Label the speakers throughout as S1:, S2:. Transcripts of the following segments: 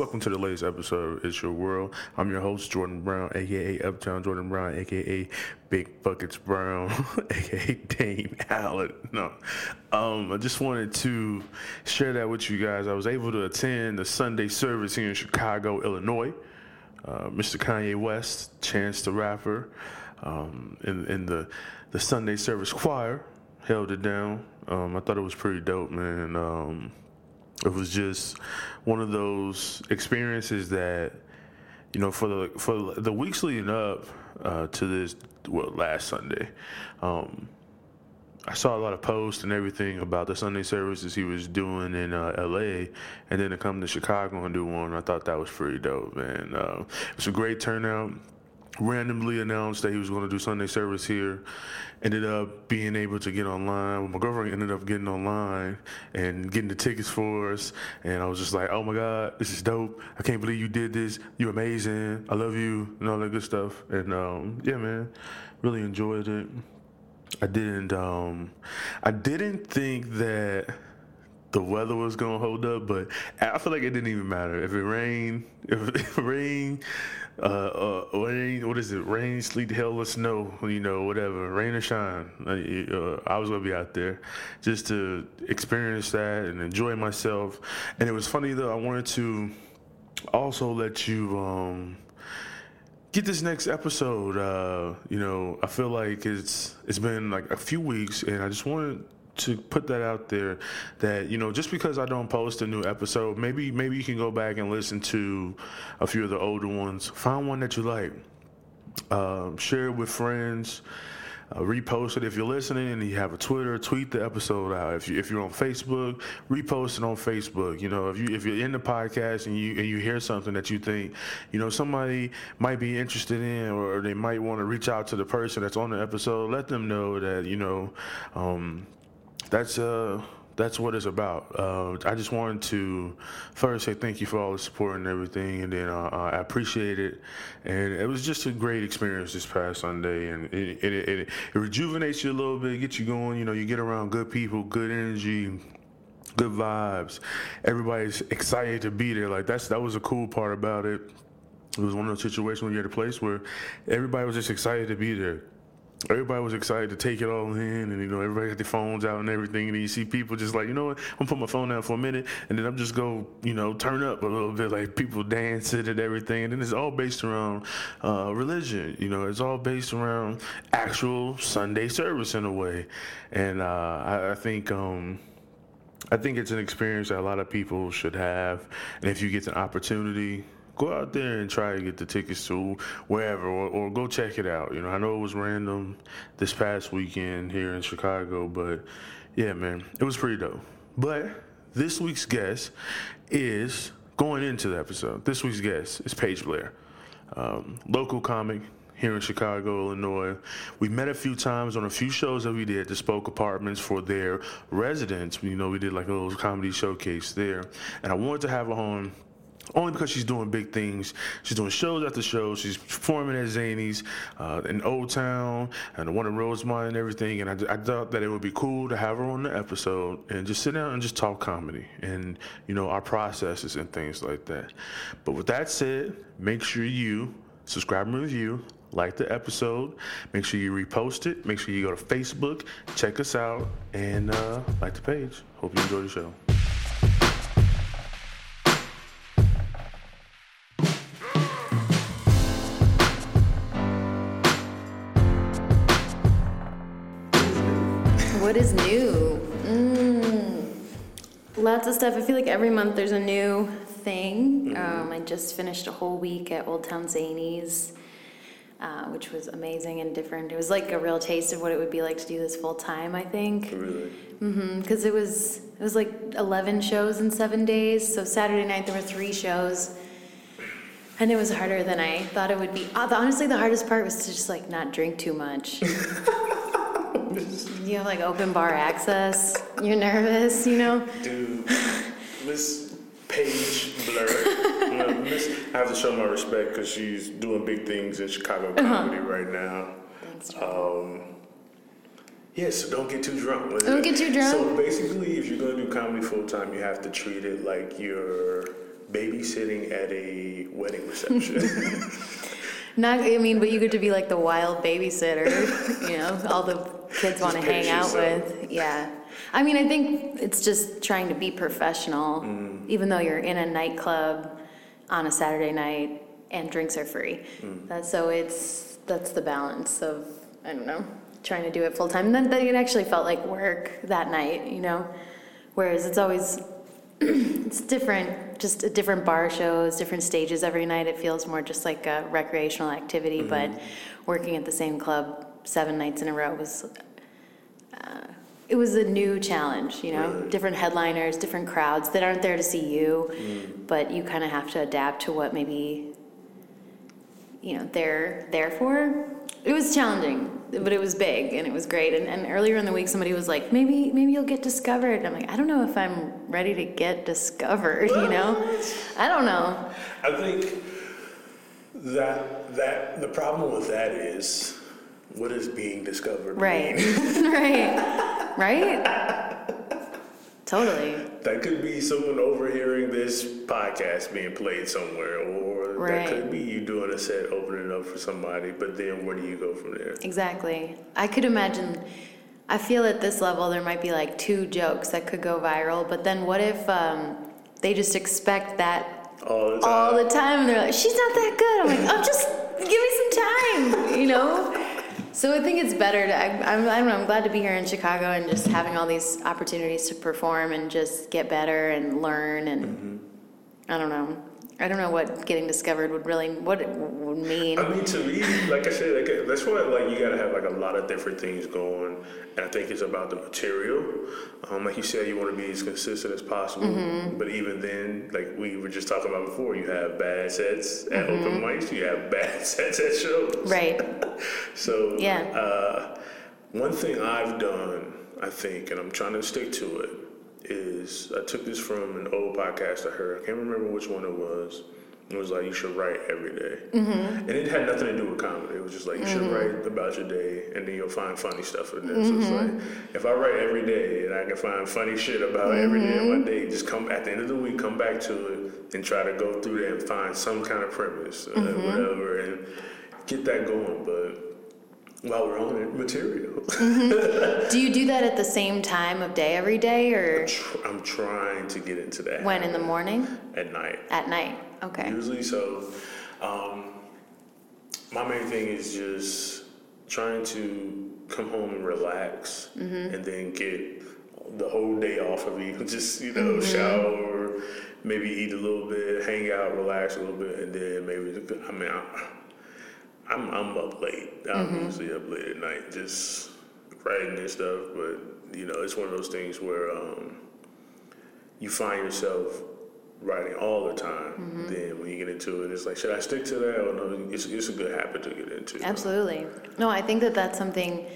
S1: Welcome to the latest episode of It's Your World. I'm your host, Jordan Brown, aka Uptown Jordan Brown, aka Big Buckets Brown, aka Dane Allen. No, um, I just wanted to share that with you guys. I was able to attend the Sunday service here in Chicago, Illinois. Uh, Mr. Kanye West, Chance the Rapper, um, in, in the the Sunday service choir held it down. Um, I thought it was pretty dope, man. Um, it was just one of those experiences that you know for the for the weeks leading up uh, to this well last Sunday. Um, I saw a lot of posts and everything about the Sunday services he was doing in uh, L.A. and then to come to Chicago and do one. I thought that was pretty dope, man. Uh, it was a great turnout randomly announced that he was going to do Sunday service here. Ended up being able to get online. My girlfriend ended up getting online and getting the tickets for us. And I was just like, oh my God, this is dope. I can't believe you did this. You're amazing. I love you and all that good stuff. And um, yeah, man, really enjoyed it. I didn't. Um, I didn't think that the weather was gonna hold up, but I feel like it didn't even matter if it rained, if it rained, uh, uh, rain, what is it? Rain, sleet, hail, or snow, you know, whatever, rain or shine. Uh, I was gonna be out there just to experience that and enjoy myself. And it was funny though. I wanted to also let you. Um, get this next episode. Uh, you know, I feel like it's it's been like a few weeks, and I just wanted to put that out there that you know just because I don't post a new episode, maybe maybe you can go back and listen to a few of the older ones. Find one that you like, um, share it with friends. Uh, repost it if you're listening and you have a Twitter. Tweet the episode out. If you if you're on Facebook, repost it on Facebook. You know, if you if you're in the podcast and you and you hear something that you think, you know, somebody might be interested in, or they might want to reach out to the person that's on the episode, let them know that you know. Um, that's uh that's what it's about. Uh, I just wanted to first say thank you for all the support and everything, and then uh, I appreciate it. And it was just a great experience this past Sunday, and it, it, it, it rejuvenates you a little bit, gets you going. You know, you get around good people, good energy, good vibes. Everybody's excited to be there. Like that's that was a cool part about it. It was one of those situations where you're at a place where everybody was just excited to be there everybody was excited to take it all in, and you know everybody had their phones out and everything, and you see people just like, you know what, I'm gonna put my phone down for a minute, and then I'm just go, you know, turn up a little bit, like people dancing and everything, and then it's all based around uh, religion, you know, it's all based around actual Sunday service in a way, and uh, I, I, think. Um, I think it's an experience that a lot of people should have, and if you get an opportunity, go out there and try to get the tickets to wherever or, or, go check it out. You know, I know it was random this past weekend here in Chicago, but yeah, man, it was pretty dope. But this week's guest is going into the episode. This week's guest is Paige Blair, um, local comic here in Chicago, Illinois. We met a few times on a few shows that we did, at the Spoke Apartments for their residents. You know, we did like a little comedy showcase there. And I wanted to have her on only because she's doing big things. She's doing shows after shows. She's performing at Zanies uh, in Old Town and the one in Rosemont and everything. And I, I, thought that it would be cool to have her on the episode and just sit down and just talk comedy and, you know, our processes and things like that. But with that said, make sure you subscribe and review, like the episode, make sure you repost it, make sure you go to Facebook, check us out, and uh, like the page. Hope you enjoy the show.
S2: Lots of stuff. I feel like every month there's a new thing. Mm-hmm. Um, I just finished a whole week at Old Town Zanies, uh, which was amazing and different. It was like a real taste of what it would be like to do this full time. I think.
S1: Really.
S2: Mm-hmm. Because it was it was like eleven shows in seven days. So Saturday night there were three shows. And it was harder than I thought it would be. Uh, honestly, the hardest part was to just like not drink too much. you have like open bar access. You're nervous, you know?
S1: Dude, Miss Paige Blur. you know, Miss, I have to show my respect because she's doing big things in Chicago uh-huh. comedy uh-huh. right now. Thanks, um, yeah, so don't get too drunk.
S2: Don't get too drunk.
S1: So basically, if you're going to do comedy full time, you have to treat it like you're babysitting at a wedding reception.
S2: Not, I mean, but you get to be like the wild babysitter, you know, all the kids want to hang out with. Yeah. I mean, I think it's just trying to be professional,
S1: Mm.
S2: even though you're in a nightclub on a Saturday night and drinks are free.
S1: Mm.
S2: That's so it's that's the balance of I don't know trying to do it full time. And then, then it actually felt like work that night, you know. Whereas it's always it's different, just a different bar shows, different stages every night. It feels more just like a recreational activity, but working at the same club seven nights in a row was. Uh, it was a new challenge, you know.
S1: Right.
S2: Different headliners, different crowds that aren't there to see you, but you kind of have to adapt to what maybe, you know, they're there for. It was challenging, but it was big and it was great. And, and earlier in the week, somebody was like, maybe maybe you'll get discovered. And I'm like, I don't know if I'm ready to get discovered. You know, I don't know.
S1: I think that that the problem with that is what is being discovered
S2: Right, right, right. Totally.
S1: That could be someone overhearing this podcast being played somewhere, or
S2: Right.
S1: that could be you doing a set, opening up for somebody. But then where do you go from there?
S2: Exactly. I could imagine. I feel at this level there might be like two jokes that could go viral, but then what if um, they just expect that
S1: All the time.
S2: all the time and they're like, she's not that good. I'm like, oh, just give me some time, you know? So I think it's better to, I, I'm, I don't know, I'm glad to be here in Chicago and just having all these opportunities to perform and just get better and learn and mm-hmm. I don't know. I don't know what getting discovered would really, what it would mean.
S1: I mean, to me, like I said, like, that's why like you gotta have like a lot of different things going, and I think it's about the material. Um, like you said, you want to be as consistent as possible,
S2: Mm-hmm.
S1: but even then, like we were just talking about before, you have bad sets at open mics, you have bad sets at shows.
S2: Mm-hmm. Right.
S1: So
S2: Yeah.
S1: uh, one thing I've done, I think, and I'm trying to stick to it, is I took this from an old podcast I heard. I can't remember which one it was. It was like you should write every day. Mm-hmm. and it had nothing to do with comedy. It was just like you should mm-hmm. write about your day, and then you'll find funny stuff in there. So it's mm-hmm. like if I write every day and I can find funny shit about every day of my day, just come at the end of the week, come back to it, and try to go through there and find some kind of premise, or whatever, and get that going. But while we're on it, material.
S2: Do you do that at the same time of day every day or
S1: Tr- I'm trying to get into that
S2: when in the morning?
S1: at night.
S2: At night. Okay.
S1: Usually, so um, my main thing is just trying to come home and relax,
S2: Mm-hmm.
S1: and then get the whole day off of you. Just you know,
S2: Mm-hmm.
S1: shower, maybe eat a little bit, hang out, relax a little bit, and then maybe I mean. I, I'm I'm up late. I'm
S2: Mm-hmm.
S1: usually up late at night, just writing and stuff. But you know, it's one of those things where um, you find yourself writing all the time.
S2: Mm-hmm.
S1: Then when you get into it, it's like, should I stick to that or no? It's it's a good habit to get into.
S2: Absolutely. No, I think that that's something.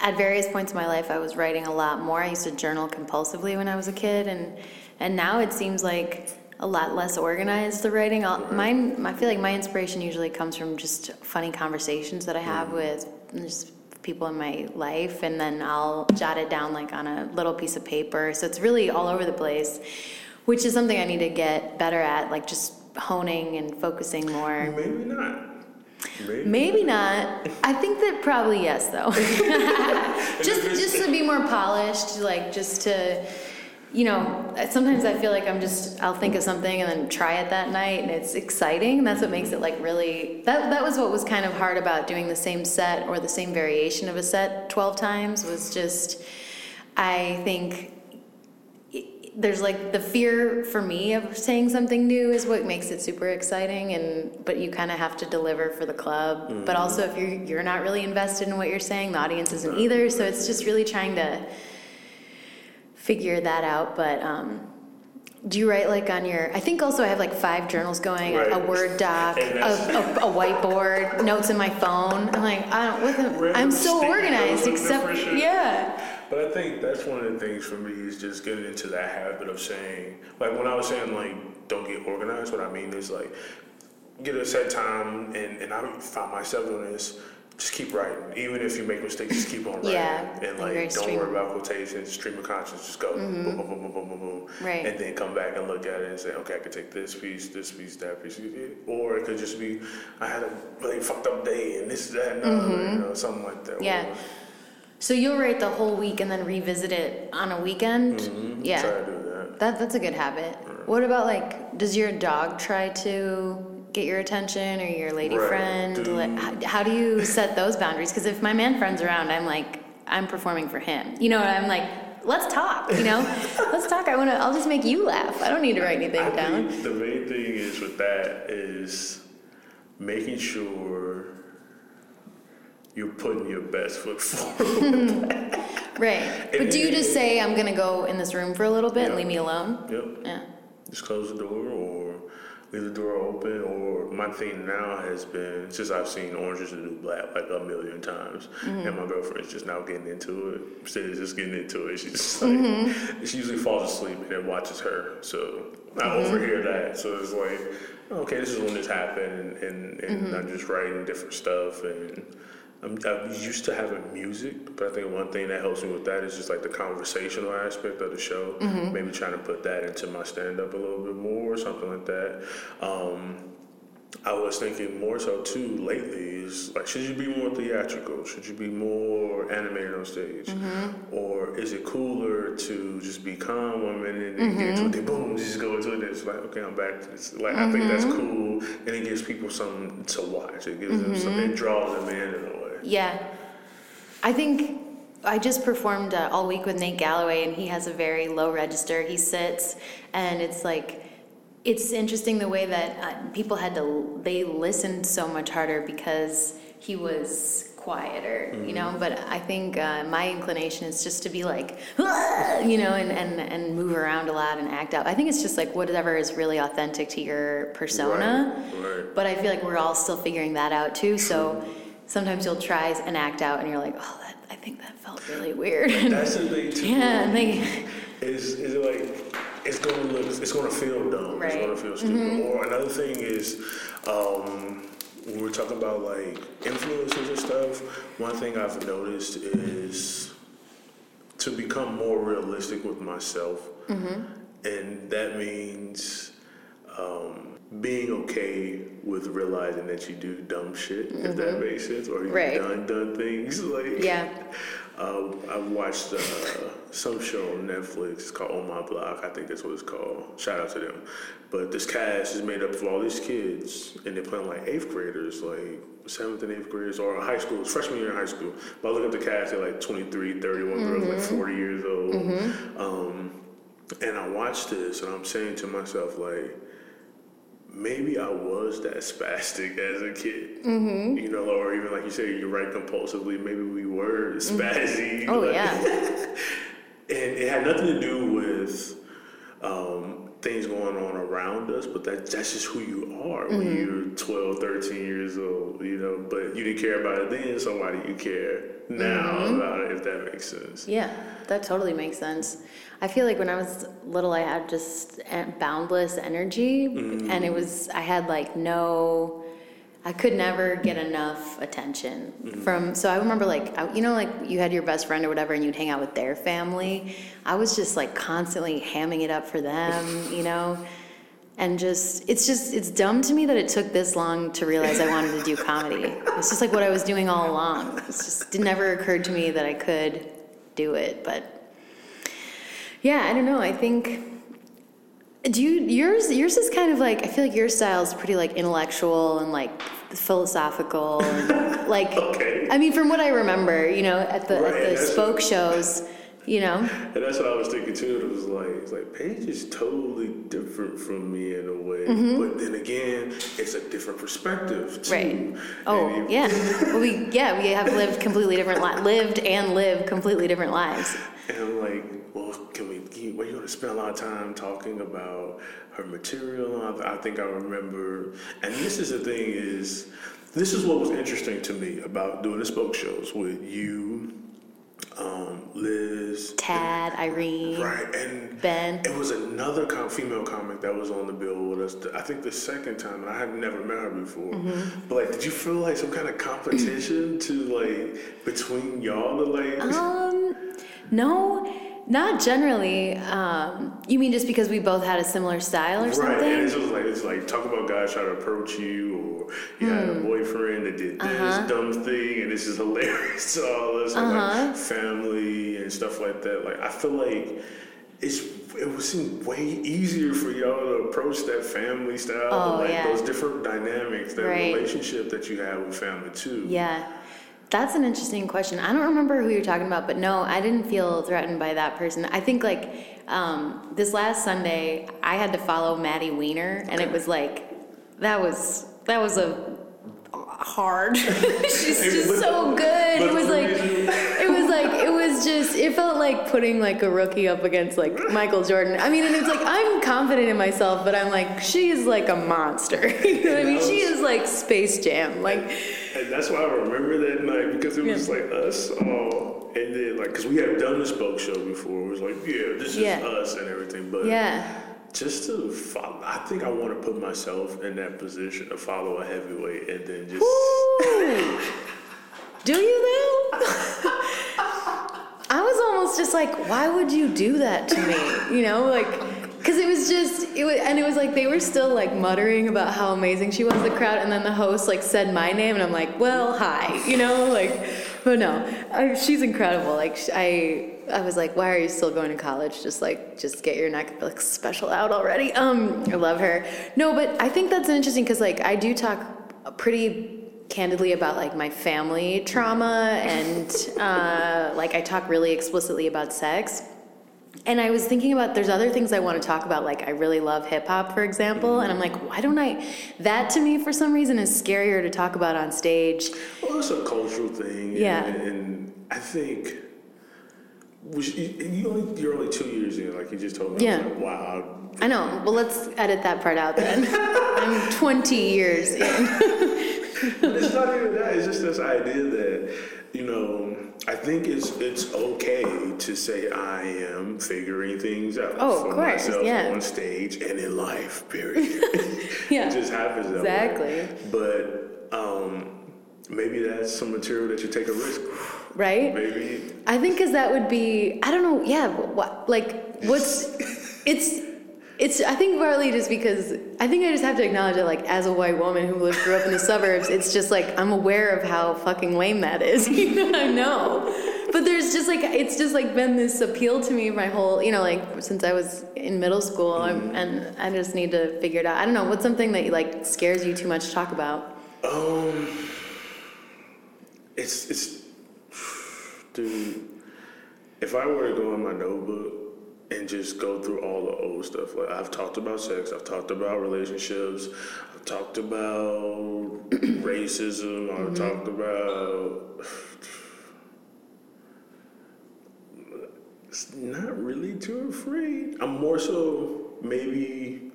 S2: At various points in my life, I was writing a lot more. I used to journal compulsively when I was a kid, and and now it seems like a lot less organized. The writing, I'll, mine, I feel like my inspiration usually comes from just funny conversations that I have mm. with just people in my life, and then I'll jot it down like on a little piece of paper. So it's really all over the place, which is something I need to get better at, like just honing and focusing more.
S1: Maybe not. Maybe.
S2: Maybe not. I think that probably yes, though. just just to be more polished, like just to, you know, sometimes I feel like I'm just I'll think of something and then try it that night, and it's exciting. That's what makes it like really. That that was what was kind of hard about doing the same set or the same variation of a set twelve times was just, I think there's like the fear for me of saying something new is what makes it super exciting and but you kind of have to deliver for the club but mm-hmm. also if you're you're not really invested in what you're saying the audience isn't either so it's just really trying to figure that out but um do you write like on your i think also i have like five journals going a- a word doc a, a, a whiteboard notes in my phone. I'm like i don't what the, i'm so organized except yeah.
S1: But I think that's one of the things for me is just getting into that habit of saying, like when I was saying like don't get organized, what I mean is like get a set time and, and I find myself doing this, just keep writing. Even if you make mistakes, just keep on writing.
S2: Yeah,
S1: And like, don't
S2: stream-
S1: worry about quotations. Stream of conscience. Just go. Boom, boom, boom, boom, boom, boom, boom.
S2: Right.
S1: And then come back and look at it and say, okay, I could take this piece, this piece, that piece. Or it could just be, I had a really fucked up day and this, is that, and the other, you know, something like that.
S2: Yeah. So you'll write the whole week and then revisit it on a weekend?
S1: Mhm.
S2: Yeah.
S1: Try to do that.
S2: That, that's a good habit. What about like, does your dog try to get your attention or your lady
S1: Right.
S2: friend? Like, how, how do you set those boundaries? Because if my man friend's around, I'm like, I'm performing for him. You know, I'm like, let's talk, you know? let's talk. I want to, I'll just make you laugh. I don't need to write anything
S1: I
S2: down.
S1: the main thing is with that is making sure you're putting your best foot forward.
S2: Right. But do you just say, I'm going to go in this room for a little bit and leave me alone?
S1: yep.
S2: Yeah.
S1: Just close the door or leave the door open. Or my thing now has been since I've seen Orange is the New Black like a million times, mm-hmm. and my girlfriend's just now getting into it. Instead of just getting into it, she's just like mm-hmm. she usually falls asleep and then watches her. So I mm-hmm. overhear that. So it's like, okay, this is when this happened, and, and, and I'm just writing different stuff and. I'm, I'm used to having music, but I think one thing that helps me with that is just like the conversational aspect of the show. Mm-hmm. Maybe trying to put that into my stand up a little bit more or something like that. Um, I was thinking more so too lately is like, should you be more theatrical? Should you be more animated on stage? Mm-hmm. Or is it cooler to just be calm one minute and then get into mm-hmm. it, boom, just go into it? It's like, okay, I'm back. It's like, I think that's cool. And it gives people something to watch. It gives them something, it draws them in
S2: Yeah. I think I just performed uh, all week with Nate Galloway, and he has a very low register. He sits, and it's like, it's interesting the way that uh, people had to, they listened so much harder because he was quieter, you know? But I think uh, my inclination is just to be like, "Ah," you know, and, and, and move around a lot and act out. I think it's just like whatever is really authentic to your persona.
S1: Right, right.
S2: But I feel like we're all still figuring that out too. So sometimes you'll try and act out, and you're like, oh, that, I think that felt really weird.
S1: That's the thing too.
S2: yeah, and they,
S1: is is like it's gonna look it's gonna feel dumb
S2: Right. Mm-hmm.
S1: it's gonna feel stupid or another thing is um when we're talking about like influences and stuff one thing i've noticed is to become more realistic with myself
S2: Mm-hmm.
S1: and that means um, being okay with realizing that you do dumb shit if that makes sense or you've
S2: Mm-hmm. Right.
S1: done done things like
S2: yeah,
S1: uh, I watched uh, some show on Netflix. It's called On My Block. I think that's what it's called. Shout out to them. But this cast is made up of all these kids, and they're playing like eighth graders, like seventh and eighth graders, or high school, freshman year in high school. But I look at the cast, they're like 23, 31 girls, like 40 years old. Um, and I watched this, and I'm saying to myself, like, maybe I was that spastic as a kid, mm-hmm. you know, or even like you say, you write compulsively. Maybe we were spazzy.
S2: Oh,
S1: like-
S2: yeah.
S1: and it had nothing to do with um, things going on around us, but that that's just who you are when
S2: Mm-hmm.
S1: you're 12, 13 years old, you know. But you didn't care about it then, so why do you care now
S2: Mm-hmm.
S1: about it? If that makes sense.
S2: yeah, that totally makes sense. I feel like when I was little, I had just boundless energy, mm. and it was I had like no. I could never get enough attention mm. from. So I remember, like, I, you know, like you had your best friend or whatever, and you'd hang out with their family. I was just like constantly hamming it up for them, you know, and just it's just it's dumb to me that it took this long to realize I wanted to do comedy. It's just like what I was doing all along. It's just it never occurred to me that I could do it, but yeah, I don't know. I think. Do you yours yours is kind of like I feel like your style is pretty like intellectual and like philosophical and like
S1: Okay.
S2: I mean from what I remember, you know, at the
S1: Right,
S2: at the spoke shows, you know.
S1: And that's what I was thinking too. It was like, it's like Paige is totally different from me in a way, but then again, it's a different perspective too.
S2: Mm-hmm. Right. Oh, yeah. Well, we yeah, we have lived completely different li- lived and live completely different lives.
S1: And I'm like, well, can we? Can you, well, you're gonna spend a lot of time talking about her material. I, I think I remember. And this is the thing is, this is what was interesting to me about doing the spoke shows with you, um, Liz,
S2: Tad, Irene,
S1: right, and
S2: Ben.
S1: It was another com- female comic that was on the bill with us. I think the second time, and I had never met her before.
S2: Mm-hmm.
S1: But like, did you feel like some kind of competition to like between y'all to like?
S2: Um, no, not generally. Um, you mean just because we both had a similar style or
S1: Right,
S2: something?
S1: and it's just like it's like talk about guys trying to approach you, or you had
S2: Hmm.
S1: a boyfriend that did this
S2: Uh-huh.
S1: dumb thing, and this is hilarious to all us, and like family and stuff like that. Like I feel like it's it would seem way easier for y'all to approach that family style,
S2: Oh,
S1: and like
S2: yeah.
S1: those different dynamics, that
S2: Right.
S1: relationship that you have with family too.
S2: Yeah. That's an interesting question. I don't remember who you're talking about, but no, I didn't feel threatened by that person. I think like um, this last Sunday, I had to follow Maddie Weiner, and it was like that was that was a hard. She's just so good. It was like it was like it was just it felt like putting like a rookie up against like Michael Jordan. I mean, and it's like I'm confident in myself, but I'm like she is like a monster. you know what I mean? She is like Space Jam. Like
S1: And that's why I remember that night because it was
S2: Yeah.
S1: like us all, and then like because we had done the spoke show before, it was like yeah, this is us and everything. But
S2: yeah.
S1: just to follow, I think I want to put myself in that position to follow a heavyweight and then just.
S2: Do you though? I was almost just like, why would you do that to me? You know, like, because it was just, it was, and it was like they were still like muttering about how amazing she was, the crowd, and then the host like said my name, and I'm like, well, hi, you know, like, but no, I, she's incredible. Like, I, I was like, why are you still going to college? Just like, just get your Netflix special out already. Um, I love her. No, but I think that's interesting because like I do talk pretty candidly about like my family trauma and uh, like I talk really explicitly about sex. And I was thinking about there's other things I want to talk about, like I really love hip hop, for example, and I'm like, why don't I? That to me, for some reason, is scarier to talk about on stage.
S1: Well, it's a cultural thing.
S2: Yeah.
S1: And, and I think. which You, you only, you're only two years in, like you just told me.
S2: Yeah.
S1: like, wow.
S2: I know. Well, let's edit that part out then. I'm 20 years in.
S1: It's not even that. It's just this idea that, you know, I think it's it's okay to say I am figuring things out
S2: Oh, of
S1: for
S2: course,
S1: myself
S2: yeah.
S1: on stage and in life. Period.
S2: Yeah,
S1: it just happens that
S2: exactly.
S1: way. But um, maybe that's some material that you take a risk. with.
S2: Right?
S1: Maybe
S2: I think because that would be, I don't know, yeah, what, like, what's, it's, it's, I think partly just because, I think I just have to acknowledge it like, as a white woman who lived, grew up in the suburbs, it's just like, I'm aware of how fucking lame that is. you know, I know. But there's just like, it's just like been this appeal to me my whole, you know, like, since I was in middle school, I'm, and I just need to figure it out. I don't know, what's something that, like, scares you too much to talk about?
S1: Um, it's it's, dude. If I were to go in my notebook and just go through all the old stuff, like I've talked about sex, I've talked about relationships, I've talked about racism, I've talked about. It's not really too afraid. I'm more so maybe.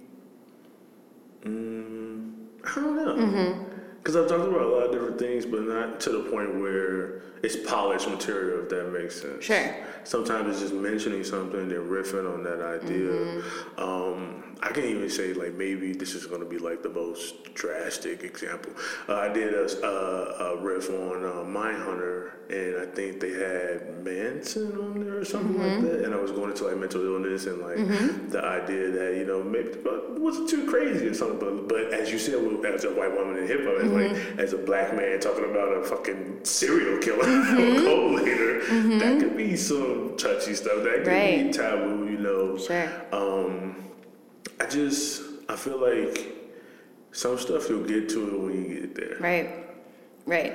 S1: Mm, I don't know. Because I've talked about a lot of different things, but not to the point where it's polished material, if that makes sense.
S2: Sure.
S1: Sometimes it's just mentioning something, then riffing on that idea.
S2: Mm-hmm.
S1: Um, I can't even say, like, maybe this is going to be like the most drastic example. Uh, I did a, a, a riff on uh, Mindhunter, and I think they had Manson on there or something like
S2: Mm-hmm.
S1: that. And I was going into like mental illness and like the idea that, you know, maybe it wasn't too crazy or something. But, but as you said, as a white woman in hip hop,
S2: Mm-hmm.
S1: like as a black man talking about a fucking serial killer or
S2: Mm-hmm.
S1: cult leader, that could be some touchy stuff. That could be taboo, you know.
S2: Sure.
S1: Um, I just I feel like some stuff you'll get to it when you get there.
S2: Right, right.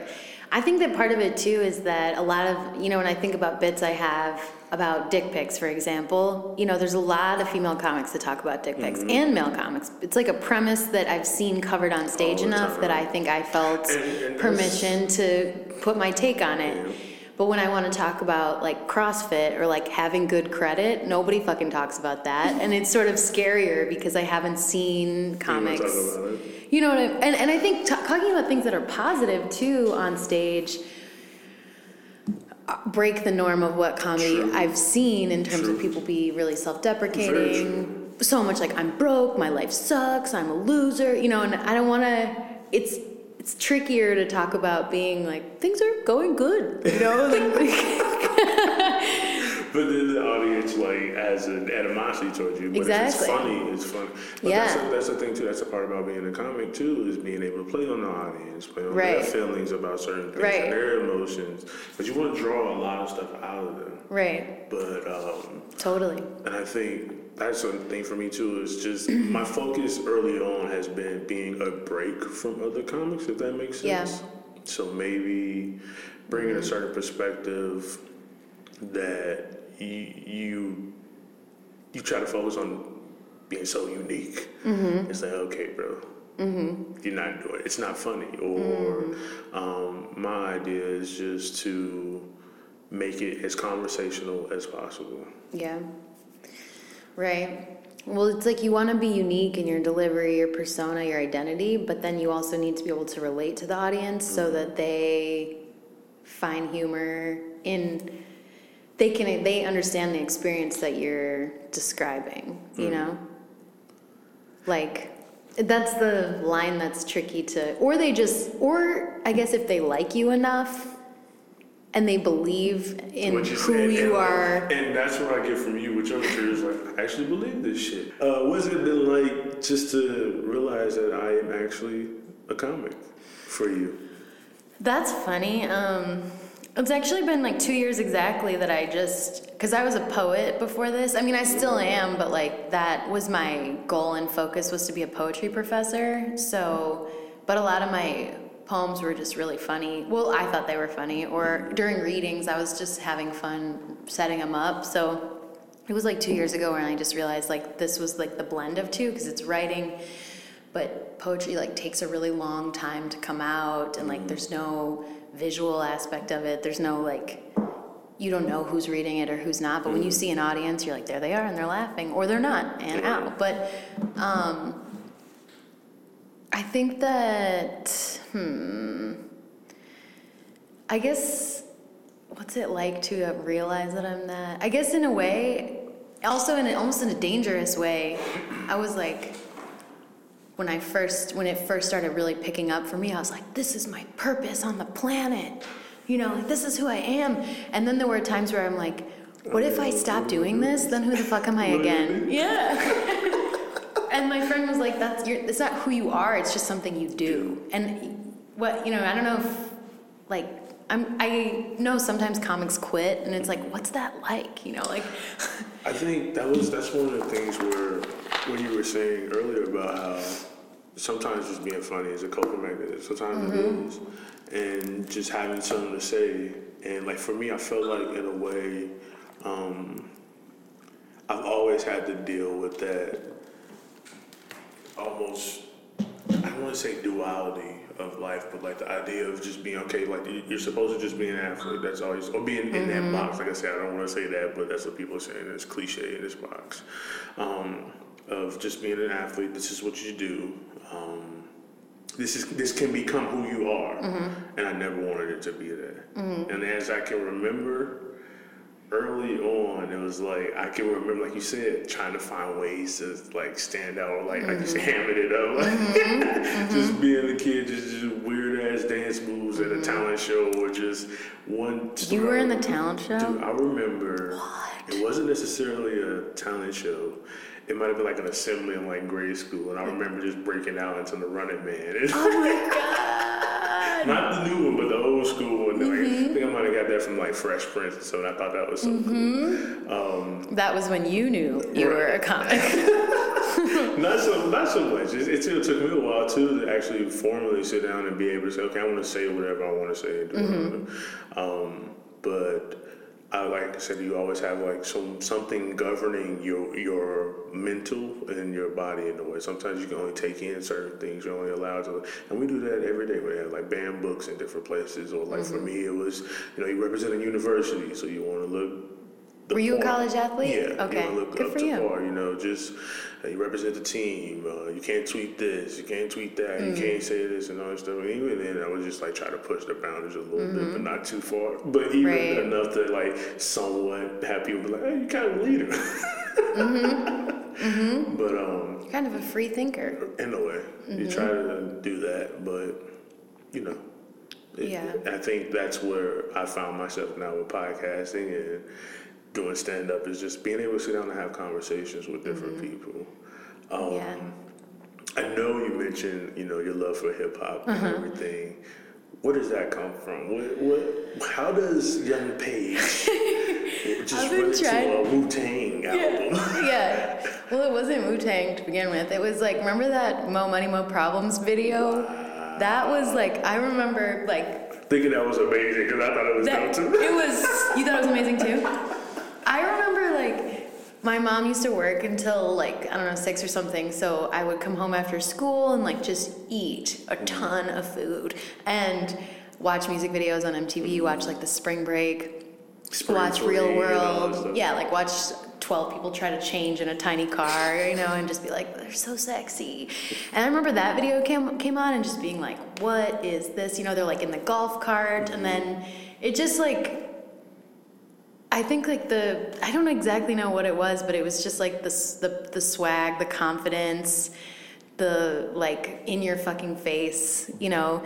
S2: I think that part of it too is that a lot of, you know, when I think about bits I have about dick pics, for example, you know, there's a lot of female comics that talk about dick pics and male comics. It's like a premise that I've seen covered on stage enough that I think I felt
S1: And- and
S2: permission to put my take on it.
S1: Yeah.
S2: But when I want to talk about like CrossFit or like having good credit, nobody fucking talks about that. And it's sort of scarier because I haven't seen comics.
S1: talk about it?
S2: You know what I mean? and and I think t- talking about things that are positive too on stage. Uh, break the norm of what comedy
S1: True.
S2: I've seen in terms of people be really self-deprecating. So much like, I'm broke, my life sucks, I'm a loser, you know, and I don't want to, it's, it's trickier to talk about being like, things are going good, you know?
S1: But then the audience like has an animosity towards you. But if it's
S2: Exactly.
S1: funny, it's funny. But
S2: Yeah.
S1: that's, the, that's the thing too. That's the part about being a comic too is being able to play on the audience, play on their feelings about certain things
S2: Right.
S1: and their emotions. But you want to draw a lot of stuff out of them.
S2: right,
S1: But um,
S2: totally.
S1: and I think that's a thing for me too. Is just my focus early on has been being a break from other comics, if that makes
S2: Yeah.
S1: sense. So maybe bringing a certain perspective that you you, you try to focus on being so unique.
S2: Mm-hmm.
S1: It's like okay, bro. You're not doing it. It's not funny. Or
S2: Mm-hmm.
S1: um, my idea is just to make it as conversational as possible.
S2: Yeah. Right. Well, it's like you want to be unique in your delivery, your persona, your identity, but then you also need to be able to relate to the audience so mm-hmm. that they find humor in they can they understand the experience that you're describing, you mm-hmm. know? Like that's the line that's tricky to or they just or I guess if they like you enough and they believe in
S1: What
S2: who
S1: said,
S2: you
S1: and,
S2: are
S1: And that's what I get from you which I'm sure is Like, I actually believe this shit. Uh, what's it been like just to realize that I am actually a comic for you?
S2: That's funny. Um, it's actually been like two years exactly that I just, because I was a poet before this. I mean, I still am, but like that was my goal and focus was to be a poetry professor. So, but a lot of my poems were just really funny. Well, I thought they were funny. Or during readings, I was just having fun setting them up. So it was like two years ago when I just realized like this was like the blend of two because it's writing but poetry like takes a really long time to come out and like there's no visual aspect of it there's no like you don't know who's reading it or who's not but when you see an audience you're like there they are and they're laughing or they're not and out but um i think that hmm i guess what's it like to uh, realize that i'm that i guess in a way also in a, almost in a dangerous way i was like when I first when it first started really picking up for me, I was like, this is my purpose on the planet. You know, like this is who I am. And then there were times where I'm like, what if I stop doing this? Then who the fuck am I again? Yeah. and my friend was like, that's your it's not who you are, it's just something you do. And what you know, I don't know if like I'm I know sometimes comics quit and it's like, what's that like? You know, like
S1: I think that was that's one of the things where what you were saying earlier about how sometimes just being funny is a coping mechanism. Sometimes it is, and just having something to say. And like for me, I felt like in a way, um, I've always had to deal with that almost. I don't want to say duality of life, but like the idea of just being okay. Like you- you're supposed to just be an athlete. That's always or being in that box. Like I said, I don't want to say that, but that's what people are saying. It's cliche in this box um, of just being an athlete. This is what you do. Um, this is this can become who you are, and I never wanted it to be that. And as I can remember, early on, it was like I can remember, like you said, trying to find ways to like stand out, or like I just mm-hmm. hamming it up, mm-hmm. like just mm-hmm. being a kid, just, just weird ass dance moves at a talent show, or just one.
S2: you were in the talent show?
S1: Dude, I remember What? it wasn't necessarily a talent show. It might have been like an assembly in like grade school, and I remember just breaking out into the Running Man.
S2: oh my god.
S1: Not the new one, but the old school one. Like, I think I might have got that from like Fresh Prince, and so I thought that was so cool. Um,
S2: That was when you knew you were a comic.
S1: not so, not so much. It, it still took me a while too to actually formally sit down and be able to say, okay, I want to say whatever I want to say and whatever. Um, but I like I said, you always have like some something governing your your mental and your body in a way. Sometimes you can only take in certain things. You're only allowed to, and we do that every day. We have like banned books in different places, or like for me, it was you know you represent a university, so you want to look the
S2: Were you a college athlete?
S1: Yeah.
S2: Okay.
S1: You know, look
S2: Good
S1: up
S2: for
S1: to
S2: you.
S1: par, you know, just uh, you represent the team. Uh, you can't tweet this. You can't tweet that.
S2: Mm.
S1: You can't say this and all that stuff. And even then, I would just like try to push the boundaries a little bit, but not too far. But even
S2: Mm-hmm. Right.
S1: enough to like somewhat have people be like, "Hey, you kind of a leader."
S2: Mm-hmm.
S1: But um,
S2: Kind of a free thinker.
S1: in a way,
S2: Mm-hmm.
S1: you try to do that, but you know. it-
S2: Yeah.
S1: I think that's where I found myself now with podcasting and doing stand up is just being able to sit down and have conversations with different people. Um,
S2: Mm-hmm. yeah.
S1: I know you mentioned, you know, your love for hip hop and
S2: Uh-huh.
S1: everything. Where does that come from? What, what, how does Young Paige just run into a Wu Tang album?
S2: yeah. Well, it wasn't Wu Tang to begin with. It was like, remember that Mo Money Mo Problems video? That was like, I remember like
S1: Thinking that was amazing because I thought it was
S2: that. It was. You thought it was amazing too. I remember like my mom used to work until like I don't know six or something. So I would come home after school and like just eat a ton of food and watch music videos on MTV. Mm-hmm. Watch like the Spring Break.
S1: Spring
S2: watch
S1: Break
S2: Real World. Yeah, like watch 12 people try to change in a tiny car, you know, and just be like, they're so sexy. And I remember that video came, came on and just being like, what is this? You know, they're like in the golf cart, and mm-hmm. then it just like, I think like the, I don't exactly know what it was, but it was just like the, the, the swag, the confidence, the like in your fucking face, you know?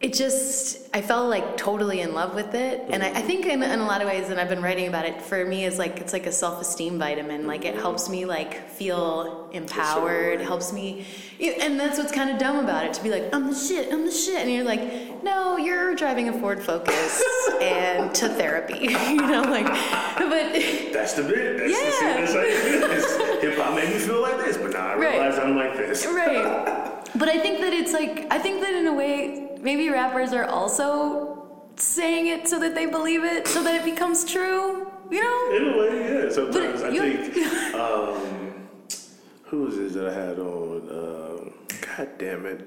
S2: It just i fell like totally in love with it. And i, I think in, in a lot of ways and i've been writing about it for me is like it's like a self-esteem vitamin. Like it helps me like feel empowered. Helps me and that's what's kind of dumb about it to be like i'm the shit i'm the shit. And you're like no you're driving a ford focus and to therapy you know like but
S1: That's the bit. That's
S2: Yeah.
S1: the scene. That's like, hip hop made me feel like this, but now I
S2: Right.
S1: realize I'm like this.
S2: right but i think that it's like i think that in a way maybe rappers are also saying it so that they believe it so that it becomes true you know
S1: In a way, yeah. Sometimes I think, um, who was this that I had on? Um, God damn it.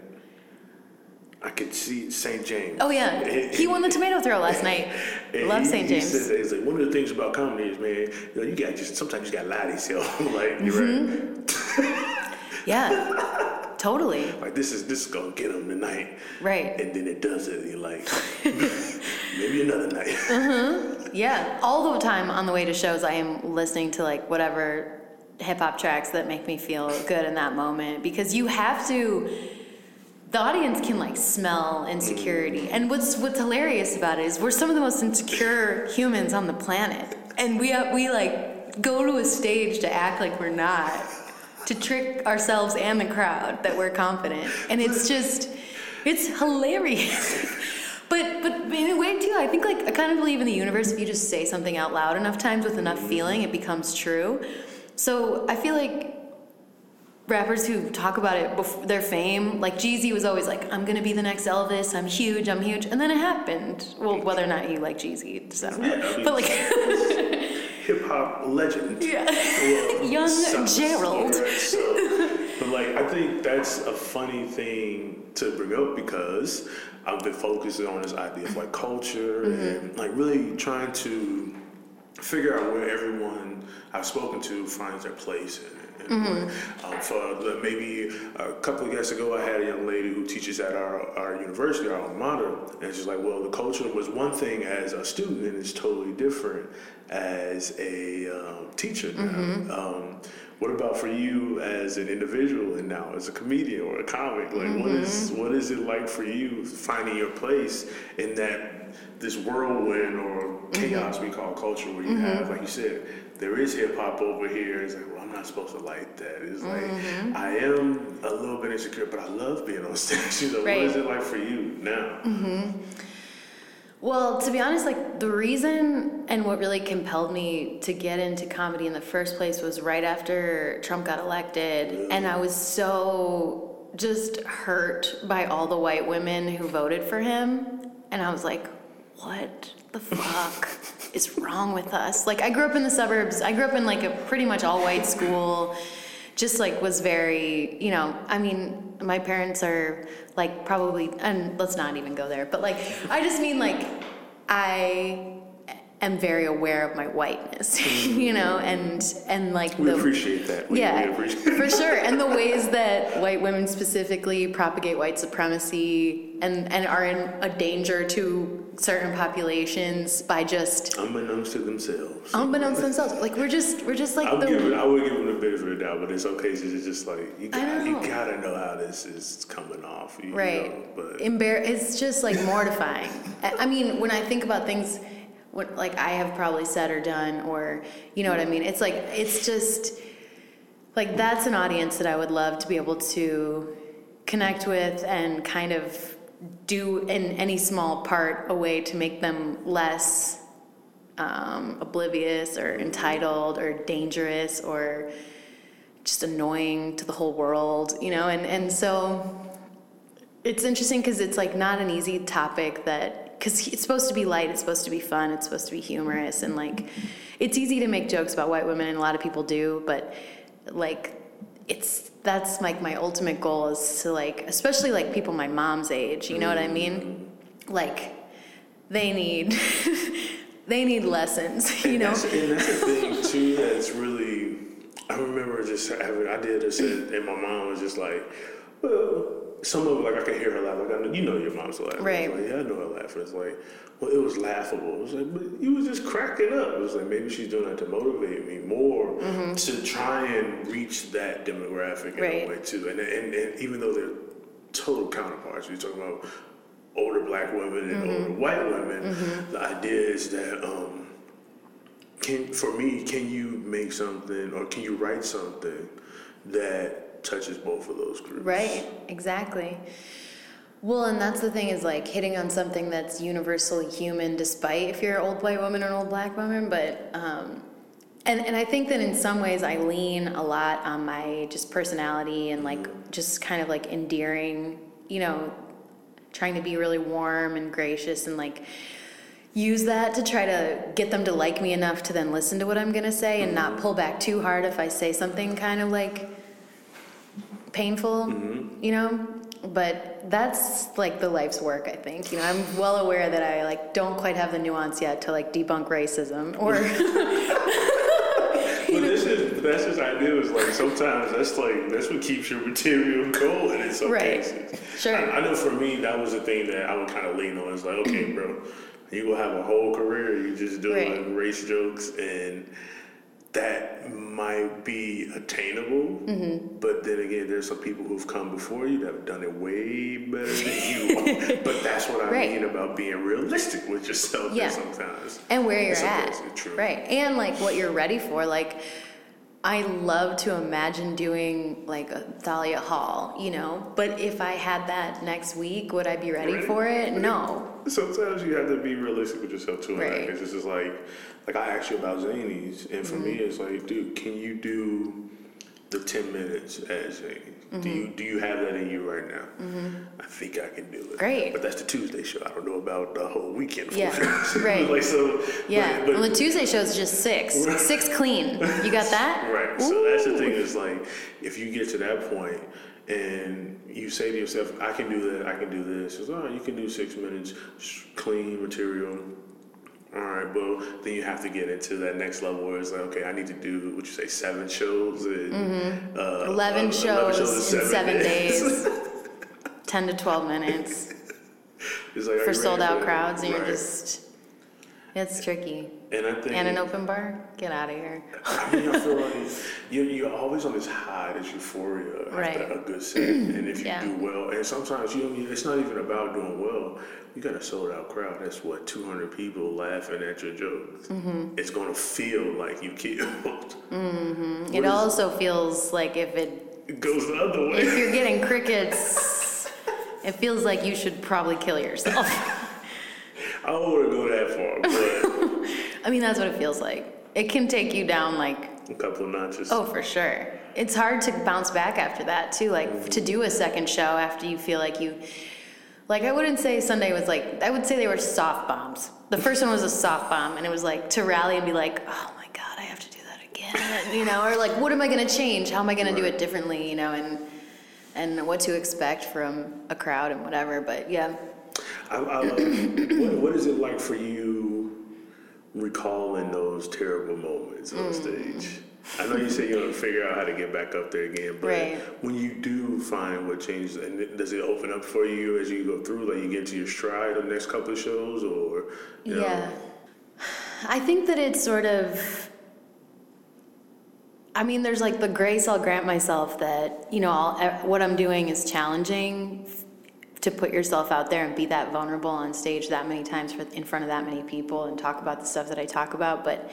S1: I could see St. James.
S2: oh yeah he won the tomato throw last night love
S1: he-
S2: st
S1: he
S2: james
S1: said that, he's like, one of the things about comedy is, man, you, know, you got just sometimes you got to lie to yourself. like you're
S2: Mm-hmm.
S1: right.
S2: yeah totally
S1: Like this is this is gonna get him tonight,
S2: right
S1: and then it does it. And you're like, maybe another night.
S2: yeah all the time on the way to shows i am listening to like whatever hip-hop tracks that make me feel good in that moment because you have to the audience can like smell insecurity. And what's what's hilarious about it is we're some of the most insecure humans on the planet. And we have, we like go to a stage to act like we're not to trick ourselves and the crowd that we're confident. And it's just it's hilarious. But but in a way too i think like i kind of believe in the universe if you just say something out loud enough times with enough feeling it becomes true. So i feel like rappers who talk about it before their fame, like Jeezy was always like, "I'm gonna be the next Elvis. I'm huge. I'm huge," and then it happened. Well, whether or not you like Jeezy, just I don't know.
S1: Yeah,
S2: but like,
S1: Hip hop legend.
S2: yeah,
S1: Well,
S2: young
S1: sounds-
S2: Gerald.
S1: so- but like, I think that's a funny thing to bring up because I've been focusing on this idea of like culture
S2: Mm-hmm.
S1: and like really trying to figure out where everyone I've spoken to finds their place in
S2: Mm-hmm.
S1: um, for maybe a couple of years ago, I had a young lady who teaches at our, our university, our alma mater, and she's like, "Well, the culture was one thing as a student, and it's totally different as a um, teacher now.
S2: Mm-hmm.
S1: Um, what about for you as an individual and now as a comedian or a comic? Like, what is
S2: Mm-hmm.
S1: what is it like for you finding your place in that this whirlwind or
S2: Mm-hmm.
S1: chaos we call culture, where you have, like you said, there is hip hop over here. It's like, well, I'm not supposed to like that. It's like
S2: Mm-hmm.
S1: I am a little bit insecure, but I love being on stage. You know,
S2: Right.
S1: what is it like for you now?
S2: Well, to be honest, like the reason and what really compelled me to get into comedy in the first place was right after Trump got elected, and I was so just hurt by all the white women who voted for him, and I was like, what the fuck is wrong with us? Like, I grew up in the suburbs. I grew up in like a pretty much all white school. Just like was very, you know, I mean, my parents are like probably, and let's not even go there, but like, I just mean like, I am very aware of my whiteness, mm-hmm. you know, and and like
S1: We
S2: the
S1: appreciate that. We,
S2: yeah,
S1: we appreciate
S2: for sure. And the ways that white women specifically propagate white supremacy and, and are in a danger to certain populations by just
S1: Unbeknownst to themselves.
S2: unbeknownst to themselves. Like we're just we're just like
S1: I'm
S2: the
S1: giving, I would give them the benefit of the doubt, but it's okay. It's just, it's just like you,
S2: I
S1: got, you gotta know how this is coming off. You
S2: right.
S1: Know, but
S2: Embar- it's just like mortifying. I I mean, when I think about things what like I have probably said or done or you know what I mean? It's like it's just like that's an audience that I would love to be able to connect with and kind of do in any small part a way to make them less um, oblivious or entitled or dangerous or just annoying to the whole world, you know? And, and so it's interesting because it's like not an easy topic that, because it's supposed to be light, it's supposed to be fun, it's supposed to be humorous, and like it's easy to make jokes about white women, and a lot of people do, but like it's that's like my ultimate goal is to like, especially like people my mom's age, you know what I mm-hmm. mean? Like they need they need lessons, you
S1: and
S2: know?
S1: that's, and that's the thing too. That's really. I remember just having. I did this, and and my mom was just like, well. Some of it, like I could hear her laugh. Like I know, you know, your mom's laughing.
S2: Right.
S1: Like, yeah, I know her laughing. It's like, well, it was laughable. It was like, but you was just cracking up. It was like maybe she's doing that to motivate me more mm-hmm. to try and reach that demographic in
S2: Right.
S1: a way too. And, and and even though they're total counterparts, you're talking about older black women and mm-hmm. older white women. Mm-hmm. The idea is that um, can for me, can you make something or can you write something that touches both of those groups?
S2: Right, exactly. Well, and that's the thing is like hitting on something that's universally human, despite if you're an old white woman or an old black woman. But, um, and, and I think that in some ways I lean a lot on my just personality and like just kind of like endearing, you know, trying to be really warm and gracious and like use that to try to get them to like me enough to then listen to what I'm gonna say and not pull back too hard if I say something kind of like painful, mm-hmm. you know? But that's like the life's work, I think. You know, I'm well aware that I like don't quite have the nuance yet to like debunk racism or
S1: But this is that's his idea. Is like sometimes that's like that's what keeps your material going in some
S2: Right.
S1: cases.
S2: Sure.
S1: I, I know for me that was the thing that I would kind of lean on. It's like, okay, bro, you gonna have a whole career. You just doing
S2: Right.
S1: race jokes, and that might be attainable.
S2: Mm-hmm.
S1: But then again, there's some people who've come before you that have done it way better than you. but that's what I
S2: Right.
S1: mean about being realistic with yourself.
S2: Yeah.
S1: Sometimes.
S2: and where you're at.
S1: true.
S2: Right. And like what you're ready for. Like I love to imagine doing like a Thalia Hall, you know, but if I had that next week, would I be ready for it? No.
S1: Sometimes you have to be realistic with yourself too.
S2: Right.
S1: Because it's just like, like I asked you about Zanies, and for me,
S2: Mm-hmm.
S1: it's like, dude, can you do the ten minutes as? Do
S2: Mm-hmm.
S1: you do you have that in you right now? I think I can do it.
S2: Great.
S1: But that's the Tuesday show. I don't know about the whole weekend.
S2: Yeah, right.
S1: like so.
S2: Yeah.
S1: But, but,
S2: well, the Tuesday show is just six. Six clean. You got that?
S1: Right. So that's the thing is like, if you get to that point and you say to yourself, I can do that, I can do this, it's right, you can do six minutes, clean material. All right, well, then you have to get into that next level where it's like, okay, I need to do what you say, seven shows and uh,
S2: 11
S1: uh,
S2: shows in seven days. 10 to 12 minutes.
S1: It's like,
S2: for sold out
S1: for
S2: crowds, and you're just, it's tricky.
S1: And I think
S2: And an open bar? Get out of here.
S1: I mean, I feel like you're, you're always on this high, this euphoria
S2: Right.
S1: after a good set, and if you
S2: Yeah.
S1: do well, and sometimes you don't. It's not even about doing well. You got a sold out crowd. That's what 200 people laughing at your jokes.
S2: Mm-hmm.
S1: It's gonna feel like you killed.
S2: It also feels like if it,
S1: It goes the other way.
S2: if you're getting crickets, it feels like you should probably kill yourself.
S1: I don't want to go that far,
S2: I mean, that's what it feels like. It can take you down like,
S1: a couple notches.
S2: oh, for sure. It's hard to bounce back after that too. Like mm-hmm. to do a second show after you feel like you, like I wouldn't say Sunday was like, I would say they were soft bombs. The first one was a soft bomb, and it was like to rally and be like, oh my god, I have to do that again, you know, or like, what am I gonna change? How am I gonna do it differently, you know, and and what to expect from a crowd and whatever. But yeah,
S1: I, I what, what is it like for you recalling those terrible moments on mm. stage. I know you say you want to figure out how to get back up there again, but
S2: Right.
S1: when you do find what changes, and does it open up for you as you go through? Like you get to your stride the next couple of shows, or you know,
S2: Yeah. I think that it's sort of. I mean, there's like the grace I'll grant myself that, you know, I'll, what I'm doing is challenging to put yourself out there and be that vulnerable on stage that many times for, in front of that many people and talk about the stuff that I talk about. But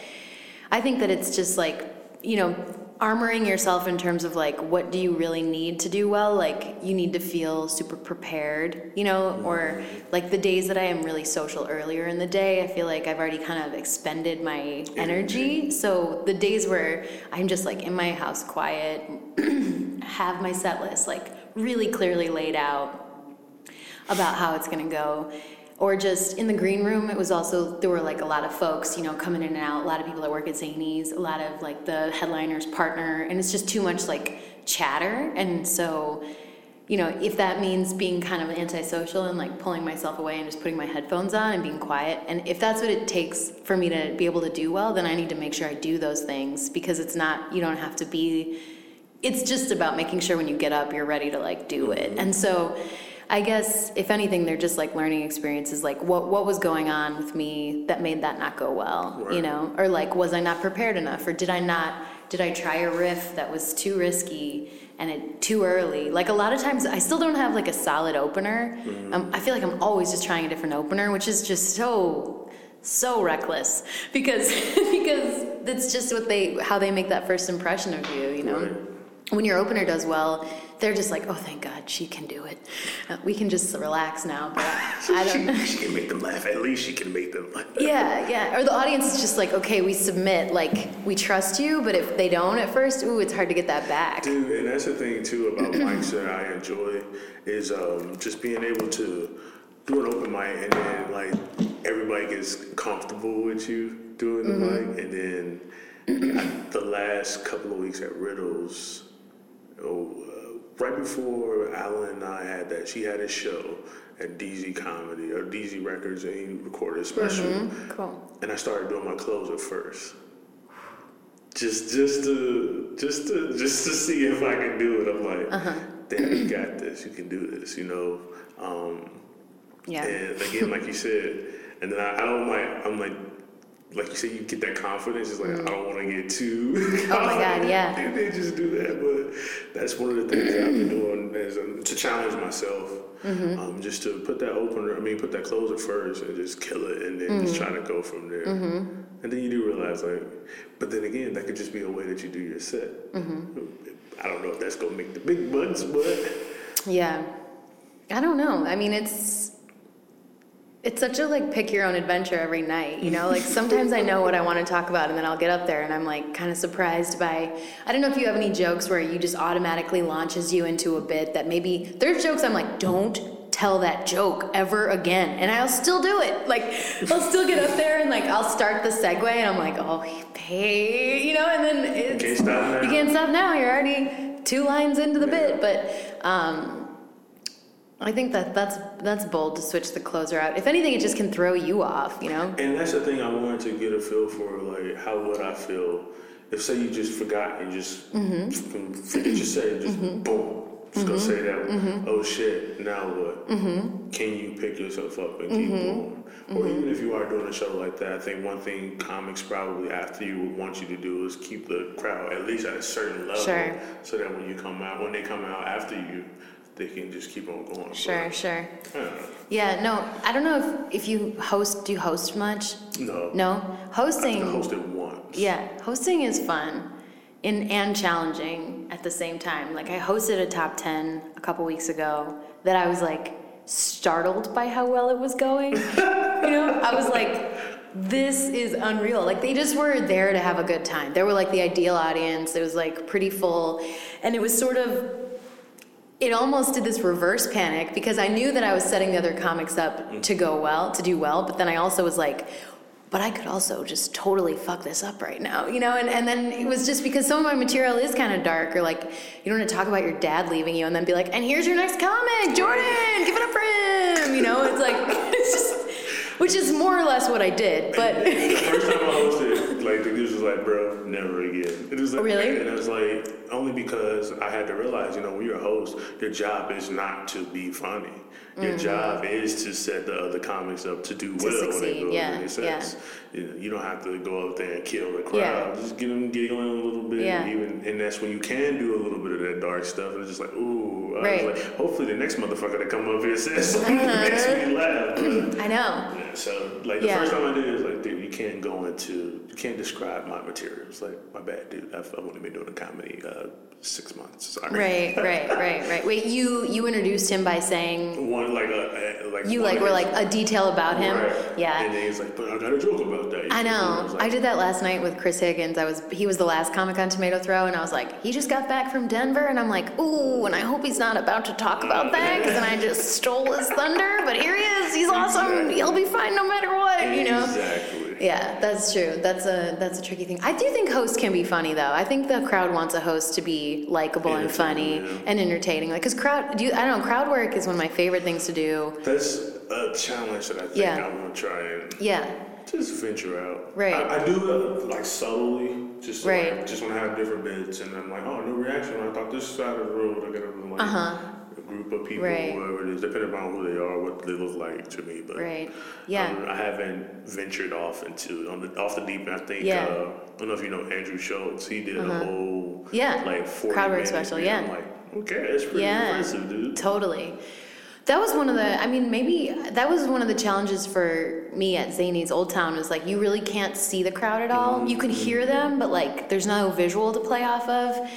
S2: I think that it's just like, you know, armoring yourself in terms of like, what do you really need to do well? Like, you need to feel super prepared, you know, or like the days that I am really social earlier in the day, I feel like I've already kind of expended my energy. So the days where I'm just like in my house quiet, have my set list like really clearly laid out about how it's going to go. Or just in the green room it was also there were like a lot of folks you know coming in and out. A lot of people that work at zanies a lot of like the headliner's partner and it's just too much like chatter. And so you know if that means being kind of antisocial and like pulling myself away and just putting my headphones on and being quiet and if that's what it takes for me to be able to do well then i need to make sure i do those things because it's not you don't have to be it's just about making sure when you get up you're ready to like do it. And so i guess if anything they're just like learning experiences like what what was going on with me that made that not go well you know? Or like was i not prepared enough? Or did i not did i try a riff that was too risky and it too early? Like a lot of times i still don't have like a solid opener. Um, i feel like i'm always just trying a different opener which is just so so reckless because because that's just what they how they make that first impression of you you know?
S1: Right.
S2: When your opener does well they're just like oh thank god she can do it uh, we can just relax now but i don't
S1: she, she can make them laugh. At least she can make them laugh.
S2: yeah yeah or the audience is just like okay we submit like we trust you but if they don't at first ooh it's hard to get that back
S1: Dude, and that's the thing too about mics that I enjoy is um, just being able to do an open mic and then like everybody gets comfortable with you doing the
S2: Mm-hmm.
S1: mic, and then the last couple of weeks at Riddles, oh, uh, right before Alan and I had that, she had a show at DZ Comedy or DZ Records, and he recorded a special
S2: Mm-hmm. cool
S1: and I started doing my closer first. Just, just to, just to, just to see if I can do it. I'm like,
S2: Uh-huh.
S1: damn, you got this. You can do this. You know. Um,
S2: yeah
S1: and again, like you said, and then I, I don't like. I'm like, like you said, you get that confidence. It's like I don't want to get too.
S2: Mm-hmm. Oh my God, yeah.
S1: They, they just do that, but that's one of the things that I've been doing is um, to challenge myself.
S2: Mm-hmm.
S1: Um, just to put that opener, I mean, put that closer first, and just kill it, and then just
S2: Mm-hmm.
S1: try to go from there. And then you do realize, like, but then again, that could just be a way that you do your set.
S2: Mm-hmm.
S1: I don't know if that's gonna make the big bucks, but
S2: Yeah. I don't know. I mean, it's it's such a like pick your own adventure every night, you know? Like sometimes I know what I want to talk about and then I'll get up there and I'm like kind of surprised by I don't know if you have any jokes where you just automatically launches you into a bit that maybe there's jokes I'm like don't tell that joke ever again and I'll still do it. Like I'll still get up there and like I'll start the segue and I'm like, "Oh, hey," you know, and then it's
S1: can't stop now.
S2: You can't stop now. You're already two lines into the bit, but um I think that that's that's bold to switch the closer out. If anything, it just can throw you off, you know.
S1: and that's the thing I wanted to get a feel for, like how would I feel if say you just forgot and just
S2: Mm-hmm.
S1: forget your set, and just boom, just gonna say that.
S2: Mm-hmm.
S1: Oh shit! Now what? Can you pick yourself up and keep
S2: Mm-hmm.
S1: going? Or even if you are doing a show like that, I think one thing comics probably after you would want you to do is keep the crowd at least at a certain level,
S2: Sure.
S1: so that when you come out, when they come out after you, they can just keep on going.
S2: Sure, sure.
S1: I.
S2: Yeah, no, I don't know if if you host. Do you host much?
S1: No.
S2: No,
S1: I
S2: hosting.
S1: hosted once.
S2: Yeah, hosting is fun, and and challenging at the same time. Like I hosted a top ten a couple weeks ago that I was like startled by how well it was going. you know, I was like, this is unreal. Like they just were there to have a good time. They were like the ideal audience. It was like pretty full, and it was sort of it almost did this reverse panic because I knew that I was setting the other comics up mm. to go well, to do well, but then I also was like, but I could also just totally fuck this up right now, you know? And, and then it was just because some of my material is kind of dark, or like, you don't want to talk about your dad leaving you and then be like, and here's your next comic, Jordan, give it up for him, you know? It's like, it's just, which is more or less what I did. But
S1: the first time I hosted, like the dudes was like, "Bro, never again." It was like,
S2: Really?
S1: And it was like only because I had to realize, you know, when you're a host, your job is not to be funny. Your job is to set the other comics up to do
S2: Mm-hmm. To
S1: well when they go
S2: yeah,
S1: their sets. You, know, you don't have to go up there and kill the crowd.
S2: Yeah.
S1: Just get them giggling a little bit,
S2: Yeah.
S1: even, and that's when you can do a little bit of that dark stuff. And it's just like, ooh, I
S2: Right.
S1: was like, hopefully the next motherfucker that come up here says something that makes me laugh. But,
S2: I know.
S1: yeah, so like the
S2: Yeah.
S1: first time I did it, was like, dude, you can't go into, you can't describe my materials. Like, my bad, dude. I've, I've only been doing comedy uh, six months. Sorry.
S2: Right, right, right, right. Wait, you you introduced him by saying
S1: One like a, a like
S2: you like were like a detail about him.
S1: Right. And
S2: Yeah.
S1: then he's like, but I got a joke about that.
S2: I know. I
S1: like,
S2: did that last night with Chris Higgins. I was he was the last comic on Tomato Throw, and I was like, he just got back from Denver, and I'm like, ooh, and I hope he's not about to talk about that, because then I just stole his thunder. But here he is. He's awesome.
S1: Exactly.
S2: He'll be fine no matter what. You know.
S1: Exactly.
S2: Yeah, that's true. That's a that's a tricky thing. I do think hosts can be funny though. I think the crowd wants a host to be likable and funny
S1: yeah.
S2: and entertaining. Like, cause crowd, do you, I don't know, crowd work is one of my favorite things to do.
S1: That's a challenge that I think
S2: Yeah.
S1: I'm gonna try and
S2: Yeah,
S1: just venture out.
S2: Right.
S1: I, I do it like subtly, just
S2: Right.
S1: I just want to have different bits, and I'm like, oh, no reaction. I thought this side of the road, I got a like
S2: Uh-huh.
S1: Group of people,
S2: Right.
S1: whoever it is, depending on who they are, what they look like to me. But
S2: right. Yeah.
S1: um, I haven't ventured off into on the off the deep end. I think
S2: Yeah. Uh-huh.
S1: uh, I don't know if you know Andrew Schulz. He did a whole
S2: Yeah.
S1: like 40
S2: Crowd work
S1: minute
S2: special,
S1: thing.
S2: yeah.
S1: I'm like, okay, that's pretty
S2: Yeah.
S1: impressive, dude.
S2: Totally. That was one of the, I mean, maybe that was one of the challenges for me at Zanies Old Town was like, you really can't see the crowd at all. You can hear them, but like, there's no visual to play off of.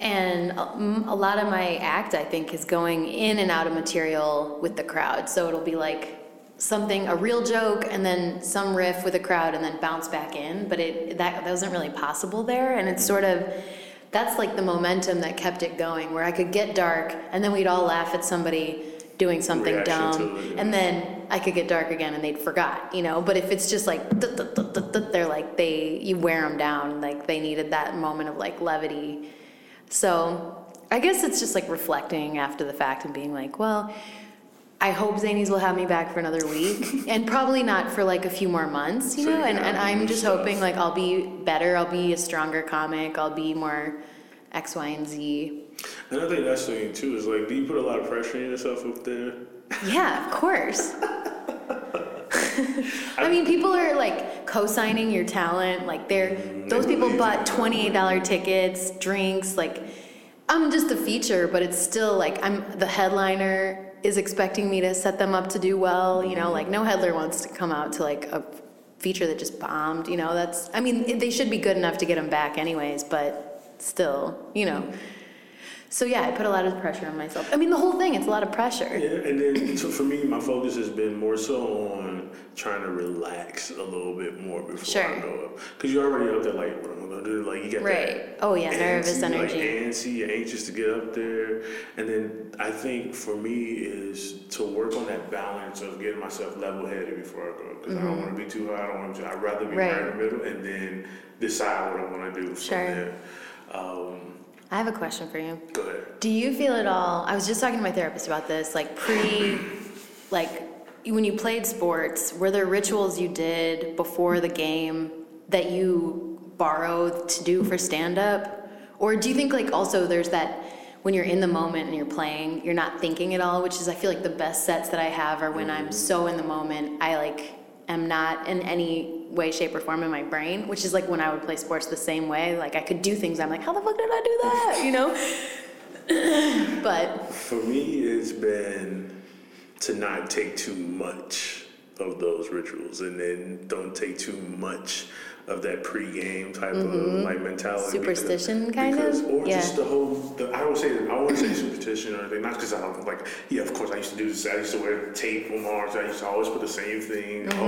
S2: And a lot of my act, I think, is going in and out of material with the crowd. So it'll be like something, a real joke, and then some riff with the crowd, and then bounce back in. But it that, that wasn't really possible there. And it's sort of, that's like the momentum that kept it going, where I could get dark, and then we'd all laugh at somebody doing something
S1: Reaction
S2: dumb,
S1: it, yeah.
S2: and then I could get dark again, and they'd forgot, you know. But if it's just like they're like they you wear them down, like they needed that moment of like levity. So I guess it's just like reflecting after the fact and being like, well. I hope Zanies will have me back for another week, and probably not for like a few more months, you
S1: So
S2: know.
S1: you
S2: And, and I'm just
S1: stuff.
S2: hoping like I'll be better, I'll be a stronger comic, I'll be more X, Y, and Z.
S1: And I think that's the thing too. Is like, do you put a lot of pressure on yourself up there?
S2: Yeah, of course. I mean, people are like co-signing your talent. Like they're those people bought twenty-eight dollar tickets, drinks. Like I'm just a feature, but it's still like I'm the headliner is expecting me to set them up to do well. You know, like no headliner wants to come out to like a feature that just bombed. You know, that's I mean they should be good enough to get them back anyways, but still, you know. So yeah, I put a lot of pressure on myself. I mean, the whole thing, it's a lot of pressure.
S1: Yeah, and then so for me, my focus has been more so on trying to relax a little bit more before I go up. Because you're already up there, like, what am I gonna do? Like, you get
S2: Right.
S1: that.
S2: Oh, yeah, nervous
S1: antsy,
S2: energy.
S1: Like, antsy, you're anxious to get up there. And then I think for me is to work on that balance of getting myself level headed before I go. Because I don't want to be too high, I don't want to, I'd rather be right.
S2: Mm-hmm. Right.
S1: in the middle and then decide what I want to do from
S2: Sure.
S1: there. Um,
S2: I have a question for you.
S1: go ahead.
S2: Do you feel at all? I was just talking to my therapist about this, like pre, like when you played sports, were there rituals you did before the game that you borrowed to do for stand up? Or do you think like also there's that when you're in the moment and you're playing, you're not thinking at all, which is I feel like the best sets that I have are when I'm mm-hmm. so in the moment, I like am not in any way, shape, or form in my brain, which is like when I would play sports the same way. Like I could do things, I'm like, how the fuck did I do that? You know? but
S1: For me, it's been to not take too much of those rituals, and then don't take too much of that pre-game type of like mentality.
S2: Mm-hmm. Superstition, kind
S1: because,
S2: of?
S1: or
S2: Yeah.
S1: just the whole. The, I don't say I wouldn't say superstition or anything. Not because I don't like. Yeah, of course I used to do this. I used to wear tape on my arms. I used to always put the same thing
S2: Mm-hmm.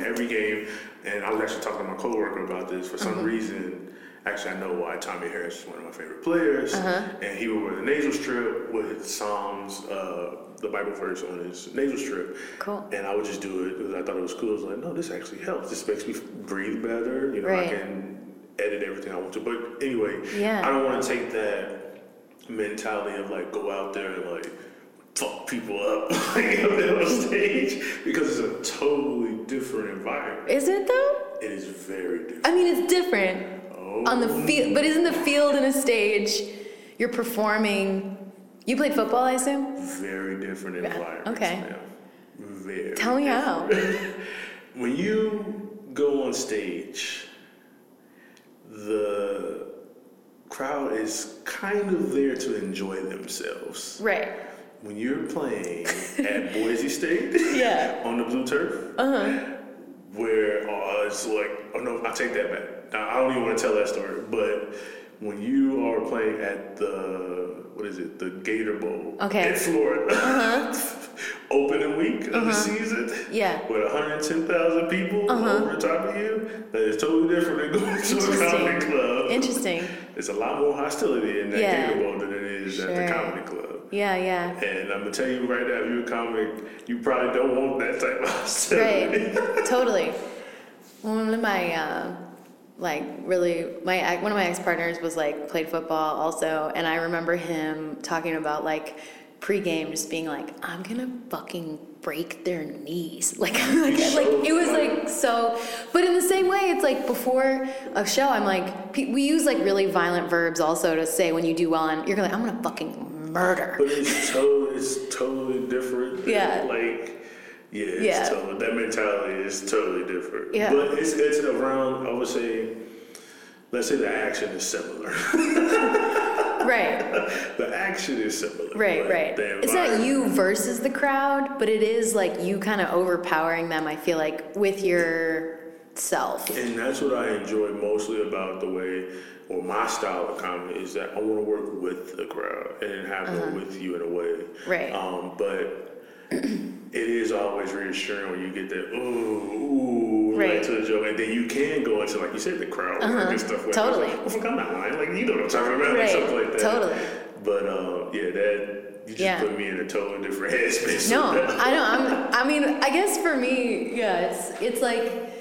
S1: on every game. And I was actually talking to my coworker about this. For some
S2: Mm-hmm.
S1: reason, actually I know why Tommie Harris is one of my favorite players,
S2: Uh-huh.
S1: and he would wear the nasal strip with Psalms, uh, the Bible verse on his nasal strip.
S2: Cool.
S1: And I would just do it because I thought it was cool. I was like, no, this actually helps. This makes me breathe better. You know,
S2: Right.
S1: I can edit everything I want to. But anyway,
S2: Yeah.
S1: I don't want to take that mentality of like go out there and like fuck people up like, on stage because it's a totally different environment.
S2: Is it though?
S1: It is very different.
S2: I mean, it's different on the field, but isn't the field and a stage? You're performing. You played football, I assume.
S1: Very different environment.
S2: okay.
S1: Very.
S2: Tell me how.
S1: when you go on stage, the crowd is kind of there to enjoy themselves.
S2: Right.
S1: When you're playing at Boise State
S2: Yeah.
S1: on the blue turf, where uh, it's like, oh no, I take that back. I don't even want to tell that story, but when you are playing at the what is it, the Gator Bowl
S2: Okay.
S1: in Florida, uh-huh. opening week of the uh-huh. season,
S2: Yeah.
S1: with 110,000 people uh-huh. over top of you, that is totally different than going to a comedy club.
S2: Interesting.
S1: There's a lot more hostility in that
S2: Yeah.
S1: Gator Bowl than it is at the comedy club.
S2: Yeah, yeah.
S1: And I'm gonna tell you right now, if you're a comic, you probably don't want that type of hostility.
S2: Right. totally. One of my, uh, like, really, my ex- one of my ex partners was like played football also, and I remember him talking about like pregame, just being like, "I'm gonna fucking break their knees," like, like,
S1: He's
S2: like it was like so. But in the same way, it's like before a show, I'm like, we use like really violent verbs also to say when you do well, and you're like, "I'm gonna fucking murder."
S1: But it's totally, it's totally different.
S2: Yeah.
S1: Like, yeah, it's
S2: Yeah.
S1: totally, that mentality is totally different.
S2: Yeah.
S1: But it's, it's around, I would say, let's say the action is similar.
S2: Right.
S1: the action is similar.
S2: Right, right. It's not you versus the crowd, but it is like you kind of overpowering them, I feel like, with your self.
S1: And that's what I enjoy mostly about the way, or my style of comedy, is that I want to work with the crowd and have them with you in a way.
S2: Uh-huh. Right.
S1: Um, but it is always reassuring when you get that ooh, ooh,
S2: Right.
S1: right to the joke, and then you can go into like you said, the crowd work and stuff like
S2: Uh-huh. Totally.
S1: that. Well, I'm not lying. Like you know what I'm talking about, like something like that.
S2: Totally.
S1: But um, yeah, that you just
S2: Yeah.
S1: put me in a totally different headspace.
S2: No. I know. I'm. I mean, I guess for me, yeah, it's it's like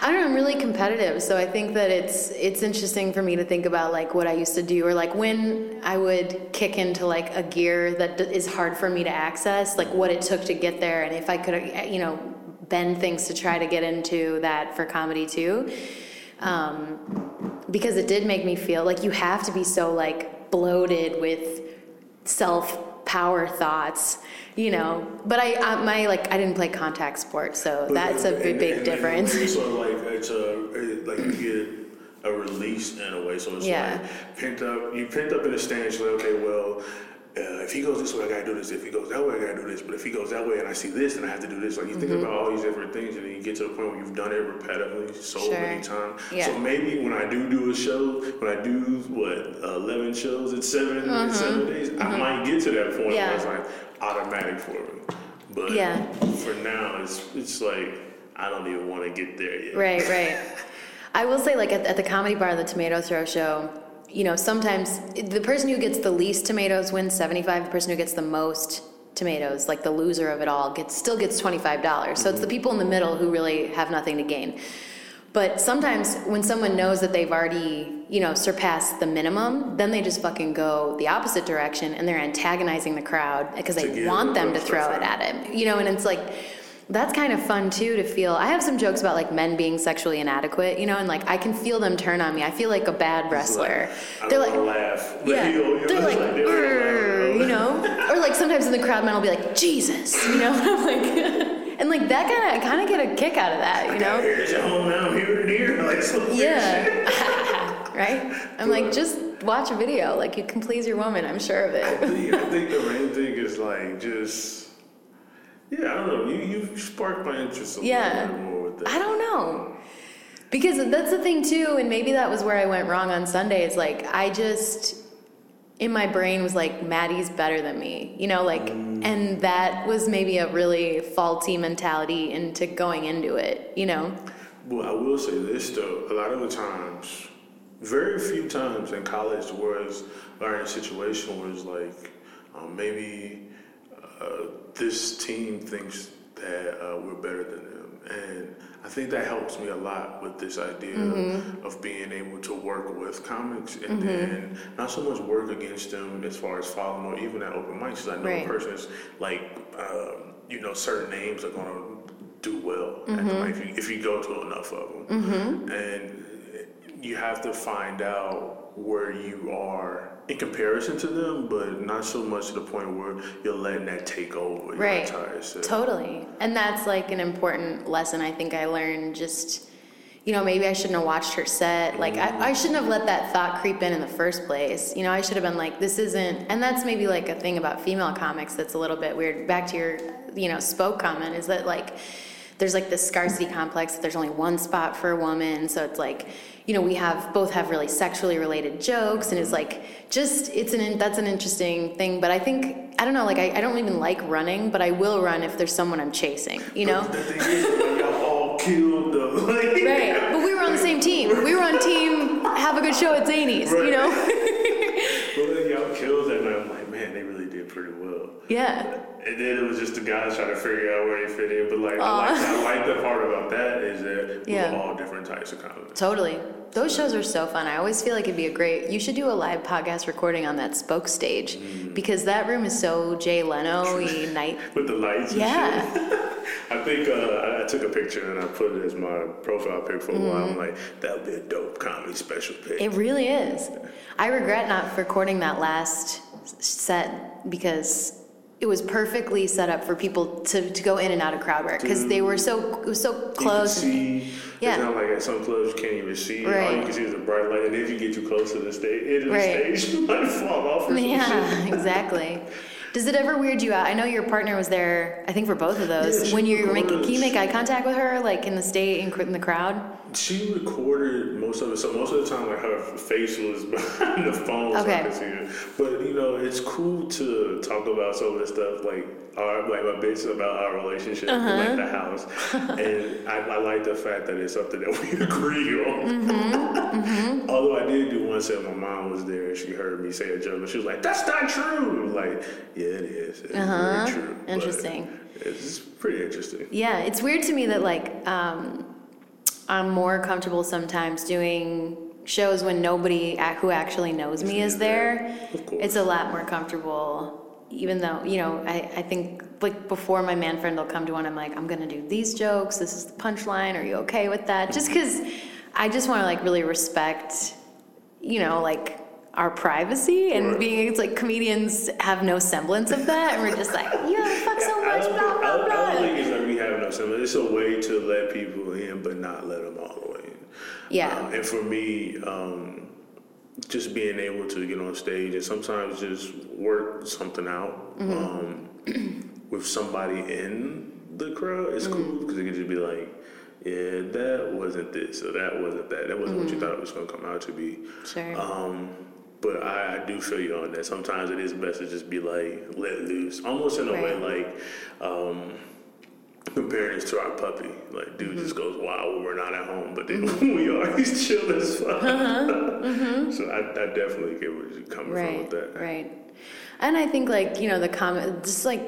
S2: I don't know. I'm really competitive, so I think that it's it's interesting for me to think about like what I used to do, or like when I would kick into like a gear that d- is hard for me to access, like what it took to get there, and if I could, uh, you know, bend things to try to get into that for comedy too. Um, because it did make me feel like you have to be so like bloated with self power thoughts you know but i, I my like i didn't play contact sports so
S1: But-
S2: that's a
S1: and-
S2: big big
S1: and-
S2: difference
S1: so like it's a like you get a release in a way. So it's
S2: Yeah.
S1: like pent up. You pent up in the stands. You're like, okay, well, uh, if he goes this way, I gotta do this. If he goes that way, I gotta do this. But if he goes that way and I see this, then I have to do this. Like you think
S2: Mm-hmm.
S1: about all these different things, and then you get to the point where you've done it repetitively so
S2: Sure.
S1: many times.
S2: Yeah.
S1: So maybe when I do do a show, when I do what eleven shows in 7 in seven days, I might get to that point
S2: Mm-hmm. Yeah.
S1: where it's like automatic for me. But
S2: Yeah.
S1: for now, it's it's like I don't even want to get there yet.
S2: right right i will say like at, at the comedy bar the tomato throw show you know sometimes the person who gets the least tomatoes wins 75 the person who gets the most tomatoes like the loser of it all gets still gets $25 so it's the people in the middle who really have nothing to gain. But sometimes when someone knows that they've already you know surpassed the minimum then they just fucking go the opposite direction and they're antagonizing the crowd because they want them to throw it at him you know and it's like that's kind of fun too to feel i have some jokes about like men being sexually inadequate you know and like i can feel them turn on me. I feel like a bad wrestler.
S1: I
S2: they're like
S1: laugh.
S2: Yeah,
S1: you know, you know,
S2: they're like,
S1: they don't
S2: "Urgh,"
S1: laugh.
S2: you know, or like sometimes in the crowd, men will be like, Jesus, you know, I'm like, and like that kind of, I kind of get a kick out of that, you know,
S1: Here's your home now, here and here, like some
S2: yeah, right? I'm like, just watch a video, like you can please your woman, I'm sure of
S1: I
S2: it.
S1: think, I think the main thing is like just, yeah, I don't know. You you sparked my interest a
S2: Yeah.
S1: little bit more with that.
S2: I don't know. Because that's the thing too, and maybe that was where I went wrong on Sunday. Is like I just in my brain was like Maddie's better than me, you know, like, and that was maybe a really faulty mentality into going into it, you know.
S1: Well, I will say this though. A lot of the times, very few times in college was are in a situation where it's like um, maybe uh, this team thinks that uh, we're better than them. and I think that helps me a lot with this idea
S2: Mm-hmm.
S1: of being able to work with comics and then not so much work against them as far as following or even at open mics. I know
S2: Right.
S1: a person is like, um, you know, certain names are going to do well
S2: Mm-hmm.
S1: mic if you, if you go to enough of them. And you have to find out where you are in comparison to them, but not so much to the point where you're letting that take over your
S2: Right.
S1: entire set.
S2: Totally. And that's like an important lesson I think I learned just, you know, maybe I shouldn't have watched her set. Like, I, I shouldn't have let that thought creep in in the first place. You know, I should have been like, this isn't, and that's maybe like a thing about female comics that's a little bit weird. Back to your, you know, spoke comment is that like, there's like this scarcity complex that there's only one spot for a woman. So it's like, you know, we have both have really sexually related jokes, and it's like just it's an that's an interesting thing. But I think I don't know, like I, I don't even like running, but I will run if there's someone I'm chasing. You know,
S1: The thing is, when y'all all killed like,
S2: right? But we were on the same team. We were on team. Have a good show at Zanies. You know,
S1: But then y'all killed and I'm like, man, they really did pretty well.
S2: yeah.
S1: And then it was just the guys trying to figure out where they fit in. But like, I like, I like the part about that is that
S2: Yeah.
S1: all different types of comedy.
S2: Totally. Those shows are so fun. I always feel like it'd be a great. You should do a live podcast recording on that spoke stage because that room is so Jay Leno night.
S1: With the lights and
S2: Yeah.
S1: shit. I think uh, I, I took a picture and I put it as my profile pic for a while. I'm like, that would be a dope comedy special pic.
S2: It really is. I regret not recording that last set because it was perfectly set up for people to, to go in and out of crowd work because they were so it was so
S1: You can
S2: close. and-
S1: see,
S2: Yeah.
S1: it's not like at some clubs you can't even see. All
S2: Right.
S1: you can see is a bright light, and if you get too close to the stage, into
S2: Right.
S1: the stage, might fall off.
S2: Yeah, exactly. Does it ever weird you out? I know your partner was there. I think for both of those.
S1: she
S2: when you were
S1: making,
S2: can you make eye contact with her, like in the state in, in the crowd?
S1: She recorded most of it, so most of the time, like her face was behind the phone, so I
S2: Okay.
S1: could see. But you know, it's cool to talk about some of this stuff, like our like my bits about our relationship,
S2: Uh-huh.
S1: like the house, and I, I like the fact that it's something that we agree on.
S2: Mm-hmm.
S1: Although I did do one set, my mom was there and she heard me say a joke, and she was like, "That's not true." Like, yeah, it is. It's
S2: Uh-huh.
S1: true.
S2: Interesting.
S1: It's pretty interesting.
S2: Yeah, it's weird to me that like um, I'm more comfortable sometimes doing shows when nobody who actually knows me is there.
S1: Of course.
S2: It's a lot more comfortable, even though you know I, I think like before my man friend will come to one, I'm like I'm gonna do these jokes. This is the punchline. Are you okay with that? Just because I just want to like really respect, you know, like our privacy and being it's like comedians have no semblance of that and we're just like yeah fuck so much
S1: don't,
S2: blah
S1: I,
S2: blah
S1: don't, I don't think it's like we have no symbol. It's a way to let people in, but not let them all the way in.
S2: Yeah.
S1: Uh, and for me, um, just being able to get on stage and sometimes just work something out
S2: Mm-hmm.
S1: um, with somebody in the crowd is
S2: Mm-hmm.
S1: cool because it could just be like, yeah, that wasn't this or that wasn't that. That wasn't
S2: Mm-hmm.
S1: what you thought it was going to come out to be.
S2: Sure.
S1: Um, but I, I do feel you on that. Sometimes it is best to just be like let loose, almost in a way like um, comparing this to our puppy. Like dude
S2: Mm-hmm.
S1: just goes wild when we're not at home, but then when we are, he's chill as fuck. So I, I definitely get where you're coming from
S2: Uh-huh.
S1: with that.
S2: right and i think like you know the comment just like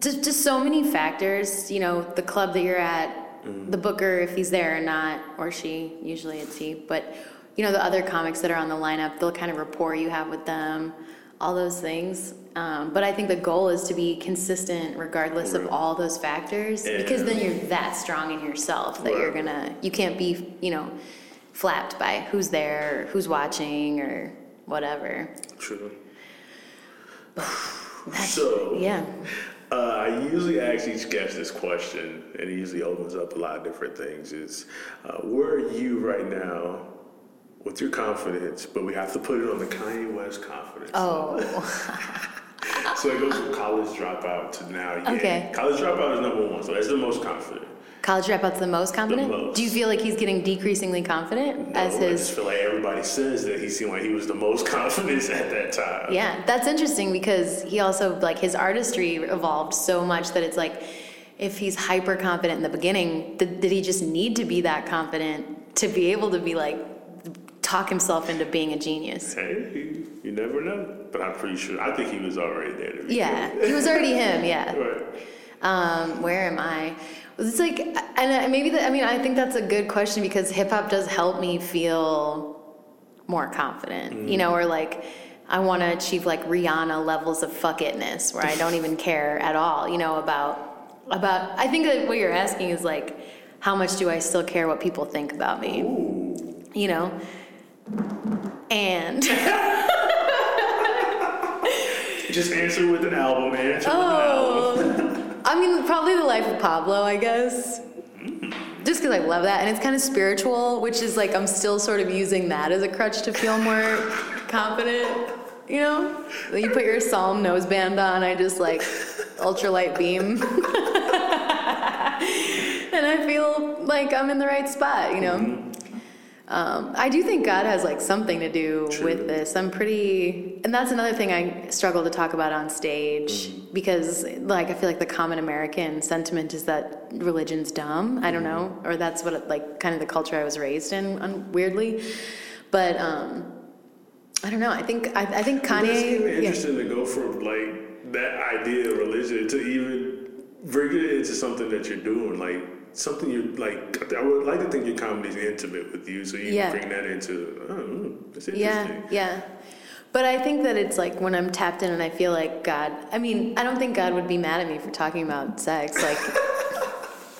S2: just, just so many factors you know the club that you're at
S1: Mm-hmm.
S2: the booker if he's there or not or she usually it's he but you know the other comics that are on the lineup the kind of rapport you have with them all those things um, but i think the goal is to be consistent regardless of all those factors because then you're that strong in yourself that you're
S1: Right.
S2: gonna you can't be you know flapped by who's there who's watching or whatever
S1: True. so
S2: yeah
S1: Uh, I usually ask each guest this question, and it usually opens up a lot of different things. Is uh, where are you right now with your confidence? But we have to put it on the Kanye West confidence.
S2: oh
S1: So it goes from college dropout to now. Yeah.
S2: Okay.
S1: College dropout is number one, so that's the most confident.
S2: college dropout's the most confident
S1: most.
S2: do you feel like he's getting decreasingly confident
S1: No,
S2: as
S1: I just feel like everybody says that he seemed like he was the most confident at that time.
S2: yeah that's interesting because he also like his artistry evolved so much that it's like if he's hyper confident in the beginning did, did he just need to be that confident to be able to be like talk himself into being a genius
S1: Hey, never know. But I'm pretty sure. I think he was already there. To be
S2: yeah he was already him yeah
S1: Right.
S2: Um, where am I? It's like, and maybe the, I mean, I think that's a good question because hip hop does help me feel more confident, mm. you know, or like I want to achieve like Rihanna levels of fuck itness where I don't even care at all, you know, about about. I think that what you're asking is like, how much do I still care what people think about me? Ooh. You know, and.
S1: Just answer with an album. Answer oh. with an album.
S2: Oh. I mean, probably the life of Pablo, I guess. Just because I love that, and it's kind of spiritual, which is like I'm still sort of using that as a crutch to feel more confident. You know, you put your Psalm noseband on, I just like ultralight beam, and I feel like I'm in the right spot. You know. Mm-hmm. Um, I do think God has like something to do True. with this. I'm pretty, and that's another thing I struggle to talk about on stage mm. because, like, I feel like the common American sentiment is that religion's dumb. I don't mm. know, or that's what it, like kind of the culture I was raised in, um, weirdly. But um, I don't know. I think I, I think Kanye.
S1: It's interesting yeah. to go from like that idea of religion to even bring it into something that you're doing, like something you like. I would like to think your comedy is intimate with you, so you yeah. bring that into. Oh, hmm, that's interesting.
S2: Yeah, yeah. But I think that it's like when I'm tapped in and I feel like God. I mean, I don't think God would be mad at me for talking about sex, like.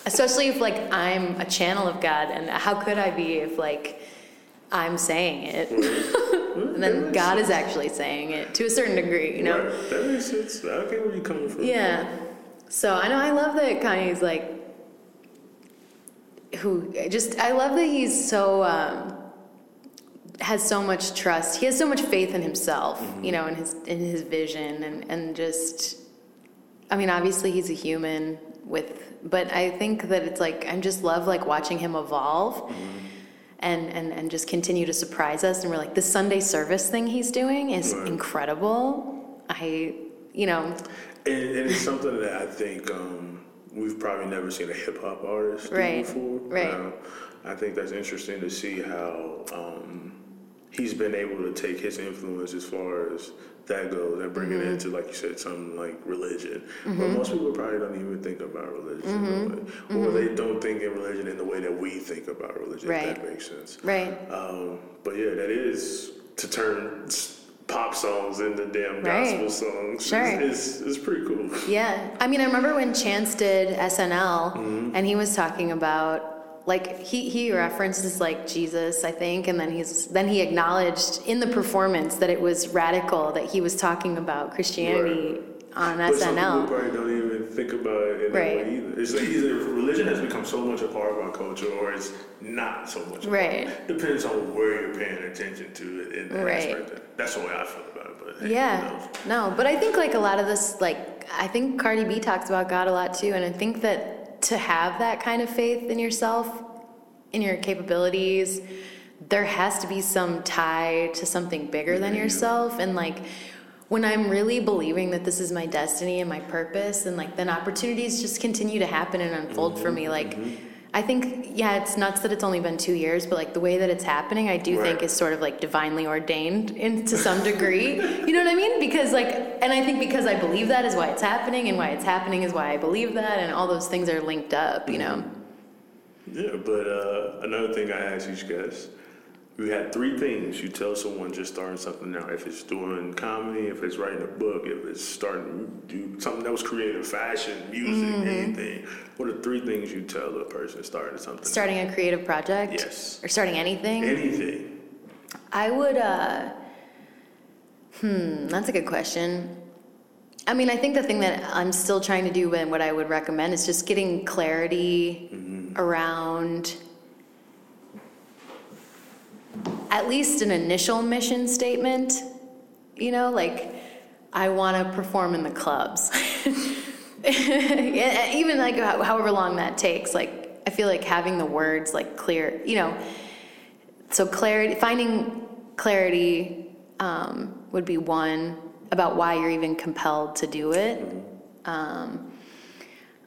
S2: especially if like I'm a channel of God, and how could I be if like I'm saying it, and then God sense. is actually saying it to a certain degree, you know.
S1: Right. That makes sense. I get where you're coming from.
S2: Yeah. So I know I love that Kanye's like who just I love that he's so um, has so much trust. He has so much faith in himself, mm-hmm. you know, in his in his vision and and just I mean, obviously he's a human with but I think that it's like I just love like watching him evolve. Mm-hmm. And, and, and just continue to surprise us and we're like the sunday service thing he's doing is right. incredible i you know
S1: and, and, it's something that i think um, we've probably never seen a hip hop artist do right. before.
S2: Right. Uh,
S1: I think that's interesting to see how um, he's been able to take his influence as far as that goes and bring mm-hmm. it into, like you said, something like religion. Mm-hmm. But most people probably don't even think about religion, mm-hmm. or they mm-hmm. don't think in religion in the way that we think about religion. Right. If that makes sense.
S2: Right.
S1: Um, but yeah, that is to turn pop songs into damn gospel right. songs.
S2: Sure.
S1: It's, it's, it's, pretty cool.
S2: Yeah. I mean, I remember when Chance did SNL mm-hmm. and he was talking about like he, he references like Jesus, I think, and then he's then he acknowledged in the performance that it was radical that he was talking about Christianity right. on
S1: but
S2: SNL. Some
S1: people probably don't even think about it in right. that way either. It's like either religion has become so much a part of our culture or it's not so much.
S2: Right.
S1: Part. Depends on where you're paying attention to it in that right. aspect. That's the way I feel about it. But
S2: yeah, no, but I think like a lot of this, like I think Cardi B talks about God a lot too, and I think that to have that kind of faith in yourself, in your capabilities, there has to be some tie to something bigger than yourself, and like when I'm really believing that this is my destiny and my purpose, and like then opportunities just continue to happen and unfold mm-hmm, for me, like. Mm-hmm I think, yeah, it's nuts that it's only been two years, but like the way that it's happening, I do right. think is sort of like divinely ordained in, to some degree. you know what I mean? Because like, and I think because I believe that is why it's happening, and why it's happening is why I believe that, and all those things are linked up, you know?
S1: Yeah, but uh, another thing I ask each guest you had three things you tell someone just starting something now. If it's doing comedy, if it's writing a book, if it's starting do something that was creative, fashion, music, mm-hmm. anything. What are three things you tell a person starting something?
S2: Starting
S1: new?
S2: a creative project?
S1: Yes.
S2: Or starting anything?
S1: Anything.
S2: I would uh hmm, that's a good question. I mean, I think the thing that I'm still trying to do and what I would recommend is just getting clarity mm-hmm. around at least an initial mission statement, you know, like I want to perform in the clubs. Even like however long that takes, like I feel like having the words like clear, you know. So clarity, finding clarity um, would be one about why you're even compelled to do it. Um,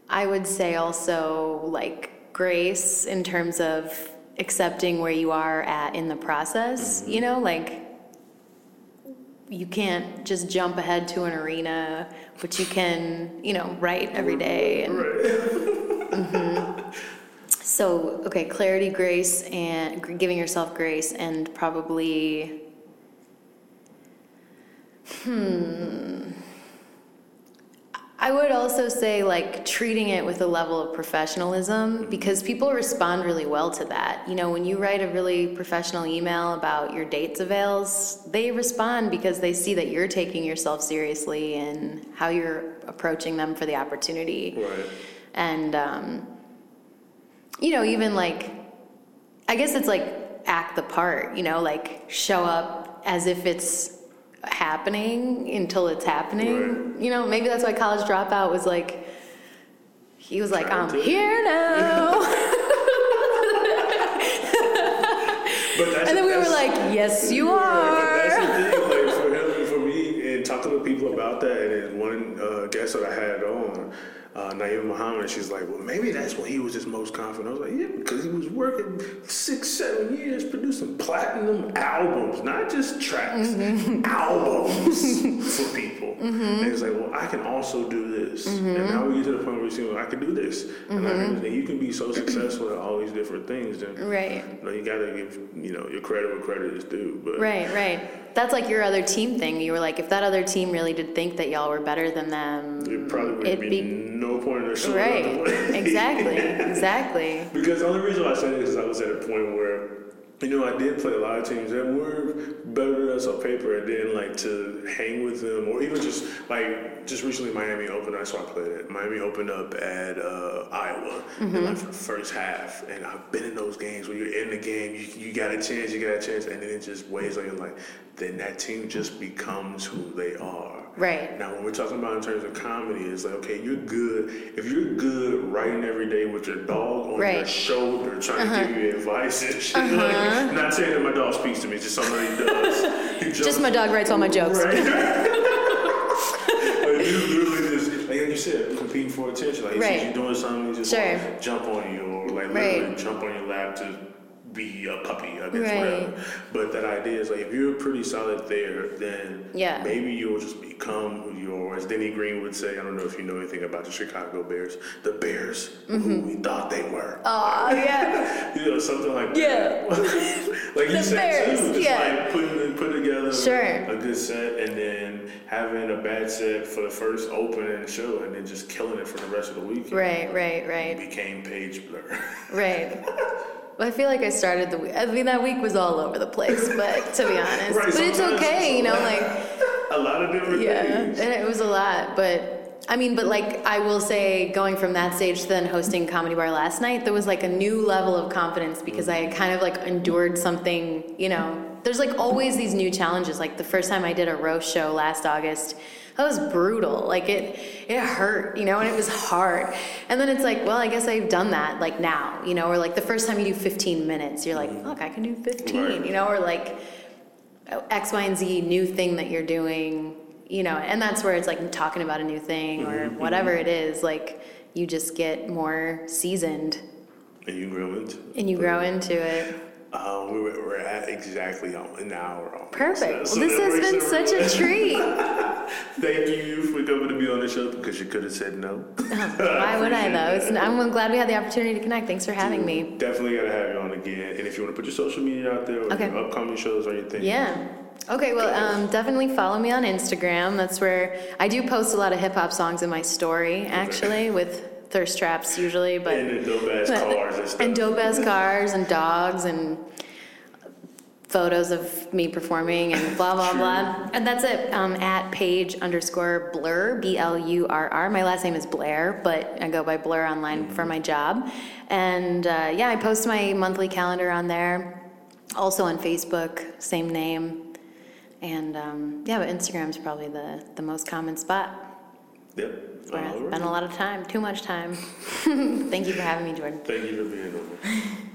S2: I would say also like grace in terms of accepting where you are at in the process, mm-hmm. you know, like you can't just jump ahead to an arena, but you can, you know, write every day. And,
S1: Right.
S2: So, okay, clarity, grace, and giving yourself grace, and probably, hmm. I would also say like treating it with a level of professionalism because people respond really well to that. You know, when you write a really professional email about your dates avails, they respond because they see that you're taking yourself seriously and how you're approaching them for the opportunity
S1: Right.
S2: and um, you know even like i guess it's like act the part you know like show up as if it's happening until it's happening.
S1: Right.
S2: you know maybe that's why college dropout was like he was like
S1: Trying
S2: i'm
S1: to-
S2: here now. And then we were like yes you
S1: Yeah,
S2: are.
S1: That's the thing, like for him and for me, and talking to people about that, and then one uh, guest that I had on, uh, Naeem Muhammad, she's like, well, maybe that's when he was his most confident. I was like, yeah, because he was working six, seven years producing platinum albums, not just tracks,
S2: Mm-hmm.
S1: albums for people. And he's like, well, I can also do this.
S2: Mm-hmm.
S1: And now we get to the point where we see, well, I can do this. And, I can, you can be so successful at all these different things, then
S2: right
S1: you, know, you gotta give you know your credit where credit is due. But
S2: right right that's like your other team thing. You were like if that other team really did think that y'all were better than them
S1: It probably would
S2: it'd
S1: be,
S2: be
S1: no point in their showing
S2: right
S1: up. To
S2: exactly. Exactly.
S1: Because the only reason why I say this is I was at a point where, you know, I did play a lot of teams that were better than us on paper, and then like to hang with them, or even just like just recently Miami opened. That's why I played it. Miami opened up at uh, Iowa in like the first half, and I've been in those games where you're in the game, you, you got a chance, you got a chance, and then it just weighs on you like, then that team just becomes who they are.
S2: Right
S1: Now, when we're talking about in terms of comedy, it's like, okay, you're good. If you're good writing every day with your dog on your shoulder trying to give uh-huh. you advice and shit, uh-huh. like, not saying that my dog speaks to me, just he does. He
S2: just my dog writes all my jokes
S1: Right. like, you literally just, like you said, competing for attention. Like,
S2: Right.
S1: sees you doing something, he just
S2: Sure.
S1: jump on you, or like
S2: Right.
S1: literally jump on your lap to be a puppy, I guess,
S2: Right.
S1: whatever. But that idea is like, if you're pretty solid there, then
S2: Yeah.
S1: maybe you'll just become who you are. As Denny Green would say, I don't know if you know anything about the Chicago Bears, the Bears who mm-hmm. we thought they were.
S2: oh yeah
S1: You know, something like
S2: Yeah.
S1: that. like you
S2: The
S1: said
S2: Bears,
S1: too, just
S2: yeah.
S1: like putting putting together
S2: Sure.
S1: a good set and then having a bad set for the first opening show and then just killing it for the rest of the week.
S2: right right right
S1: Became Paige Blur.
S2: Right. I feel like I started the week. I mean, that week was all over the place, but to be honest,
S1: Right,
S2: but it's okay, you know, like
S1: a lot of different
S2: yeah,
S1: things.
S2: and it was a lot. But I mean, but like I will say, going from that stage to then hosting Comedy Bar last night, there was like a new level of confidence because I had kind of like endured something. You know, there's like always these new challenges. Like the first time I did a roast show last August. That was brutal. Like it, it hurt, you know, and it was hard. And then it's like, well, I guess I've done that. Like now, you know, or like the first time you do 15 minutes, you're like, mm-hmm. look, I can do 15,
S1: Right.
S2: you know, or like X, Y, and Z new thing that you're doing, you know, and that's where it's like talking about a new thing or mm-hmm. whatever mm-hmm. it is. Like you just get more seasoned
S1: And you grow into it.
S2: and you grow into it.
S1: Um, we were, we're at exactly an hour. almost.
S2: Perfect.
S1: So
S2: Well, this has been such a treat.
S1: Thank you for coming to be on the show because you could have said no.
S2: Why would I though? It's, I'm glad we had the opportunity to connect. Thanks for having me.
S1: Definitely gotta have you on again. And if you want to put your social media out there or
S2: Okay.
S1: your upcoming shows or anything,
S2: Yeah. Okay, well, um, definitely follow me on Instagram. That's where I do post a lot of hip hop songs in my story, actually, with thirst traps usually, but
S1: and dope ass cars and stuff.
S2: and dope ass cars and dogs and photos of me performing and blah blah blah. And that's it. Um, at Paige underscore blur b l u r r. My last name is Blair, but I go by Blur online for my job. And uh, yeah, I post my monthly calendar on there. Also on Facebook, same name. And um, yeah, but Instagram's probably the the most common spot.
S1: Yep. All
S2: spend
S1: right.
S2: a lot of time, too much time. Thank you for having me, Jordan.
S1: Thank you for being on.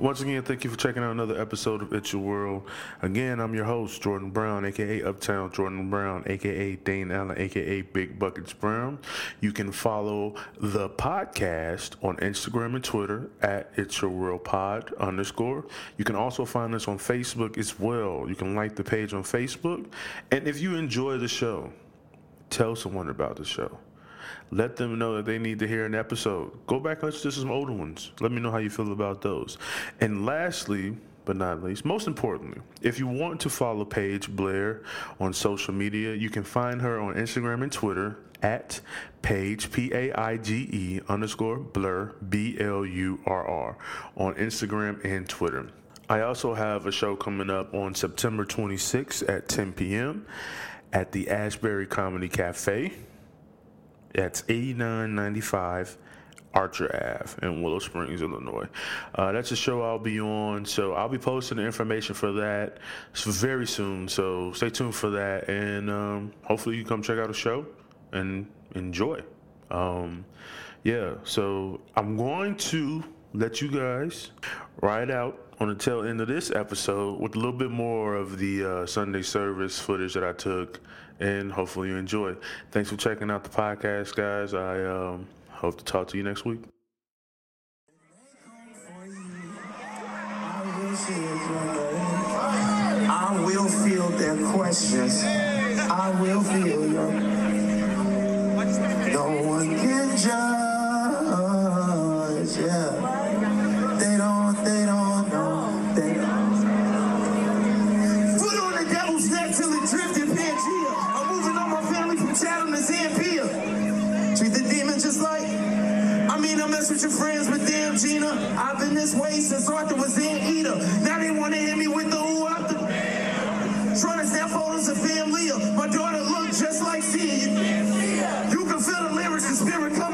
S1: Once again, thank you for checking out another episode of It's Your World. Again, I'm your host, Jordan Brown, aka Uptown Jordan Brown, aka Dane Allen, aka Big Buckets Brown. You can follow the podcast on Instagram and Twitter at It's Your World Pod underscore. You can also find us on Facebook as well. You can like the page on Facebook. And if you enjoy the show, tell someone about the show. Let them know that they need to hear an episode. Go back and listen to some older ones. Let me know how you feel about those. And lastly, but not least, most importantly, if you want to follow Paige Blair on social media, you can find her on Instagram and Twitter at Paige P A I G E underscore Blur B L U R R on Instagram and Twitter. I also have a show coming up on September 26th at 10 p.m. at the Ashbury Comedy Cafe. That's 8995 Archer Ave in Willow Springs, Illinois. Uh, that's a show I'll be on, so I'll be posting the information for that very soon. So stay tuned for that, and um, hopefully you come check out the show and enjoy. Um, yeah, so I'm going to let you guys ride out on the tail end of this episode with a little bit more of the uh, Sunday service footage that I took, and hopefully you enjoy. Thanks for checking out the podcast, guys. I um, hope to talk to you next week.
S3: I will feel their questions. I will feel your. No one can judge. Damn, Gina, I've been this way since Arthur was in Eda. Now they wanna hit me with the ooh after. Trying to snap photos of family. My daughter look just like seeing you. Can feel the lyrics, and spirit coming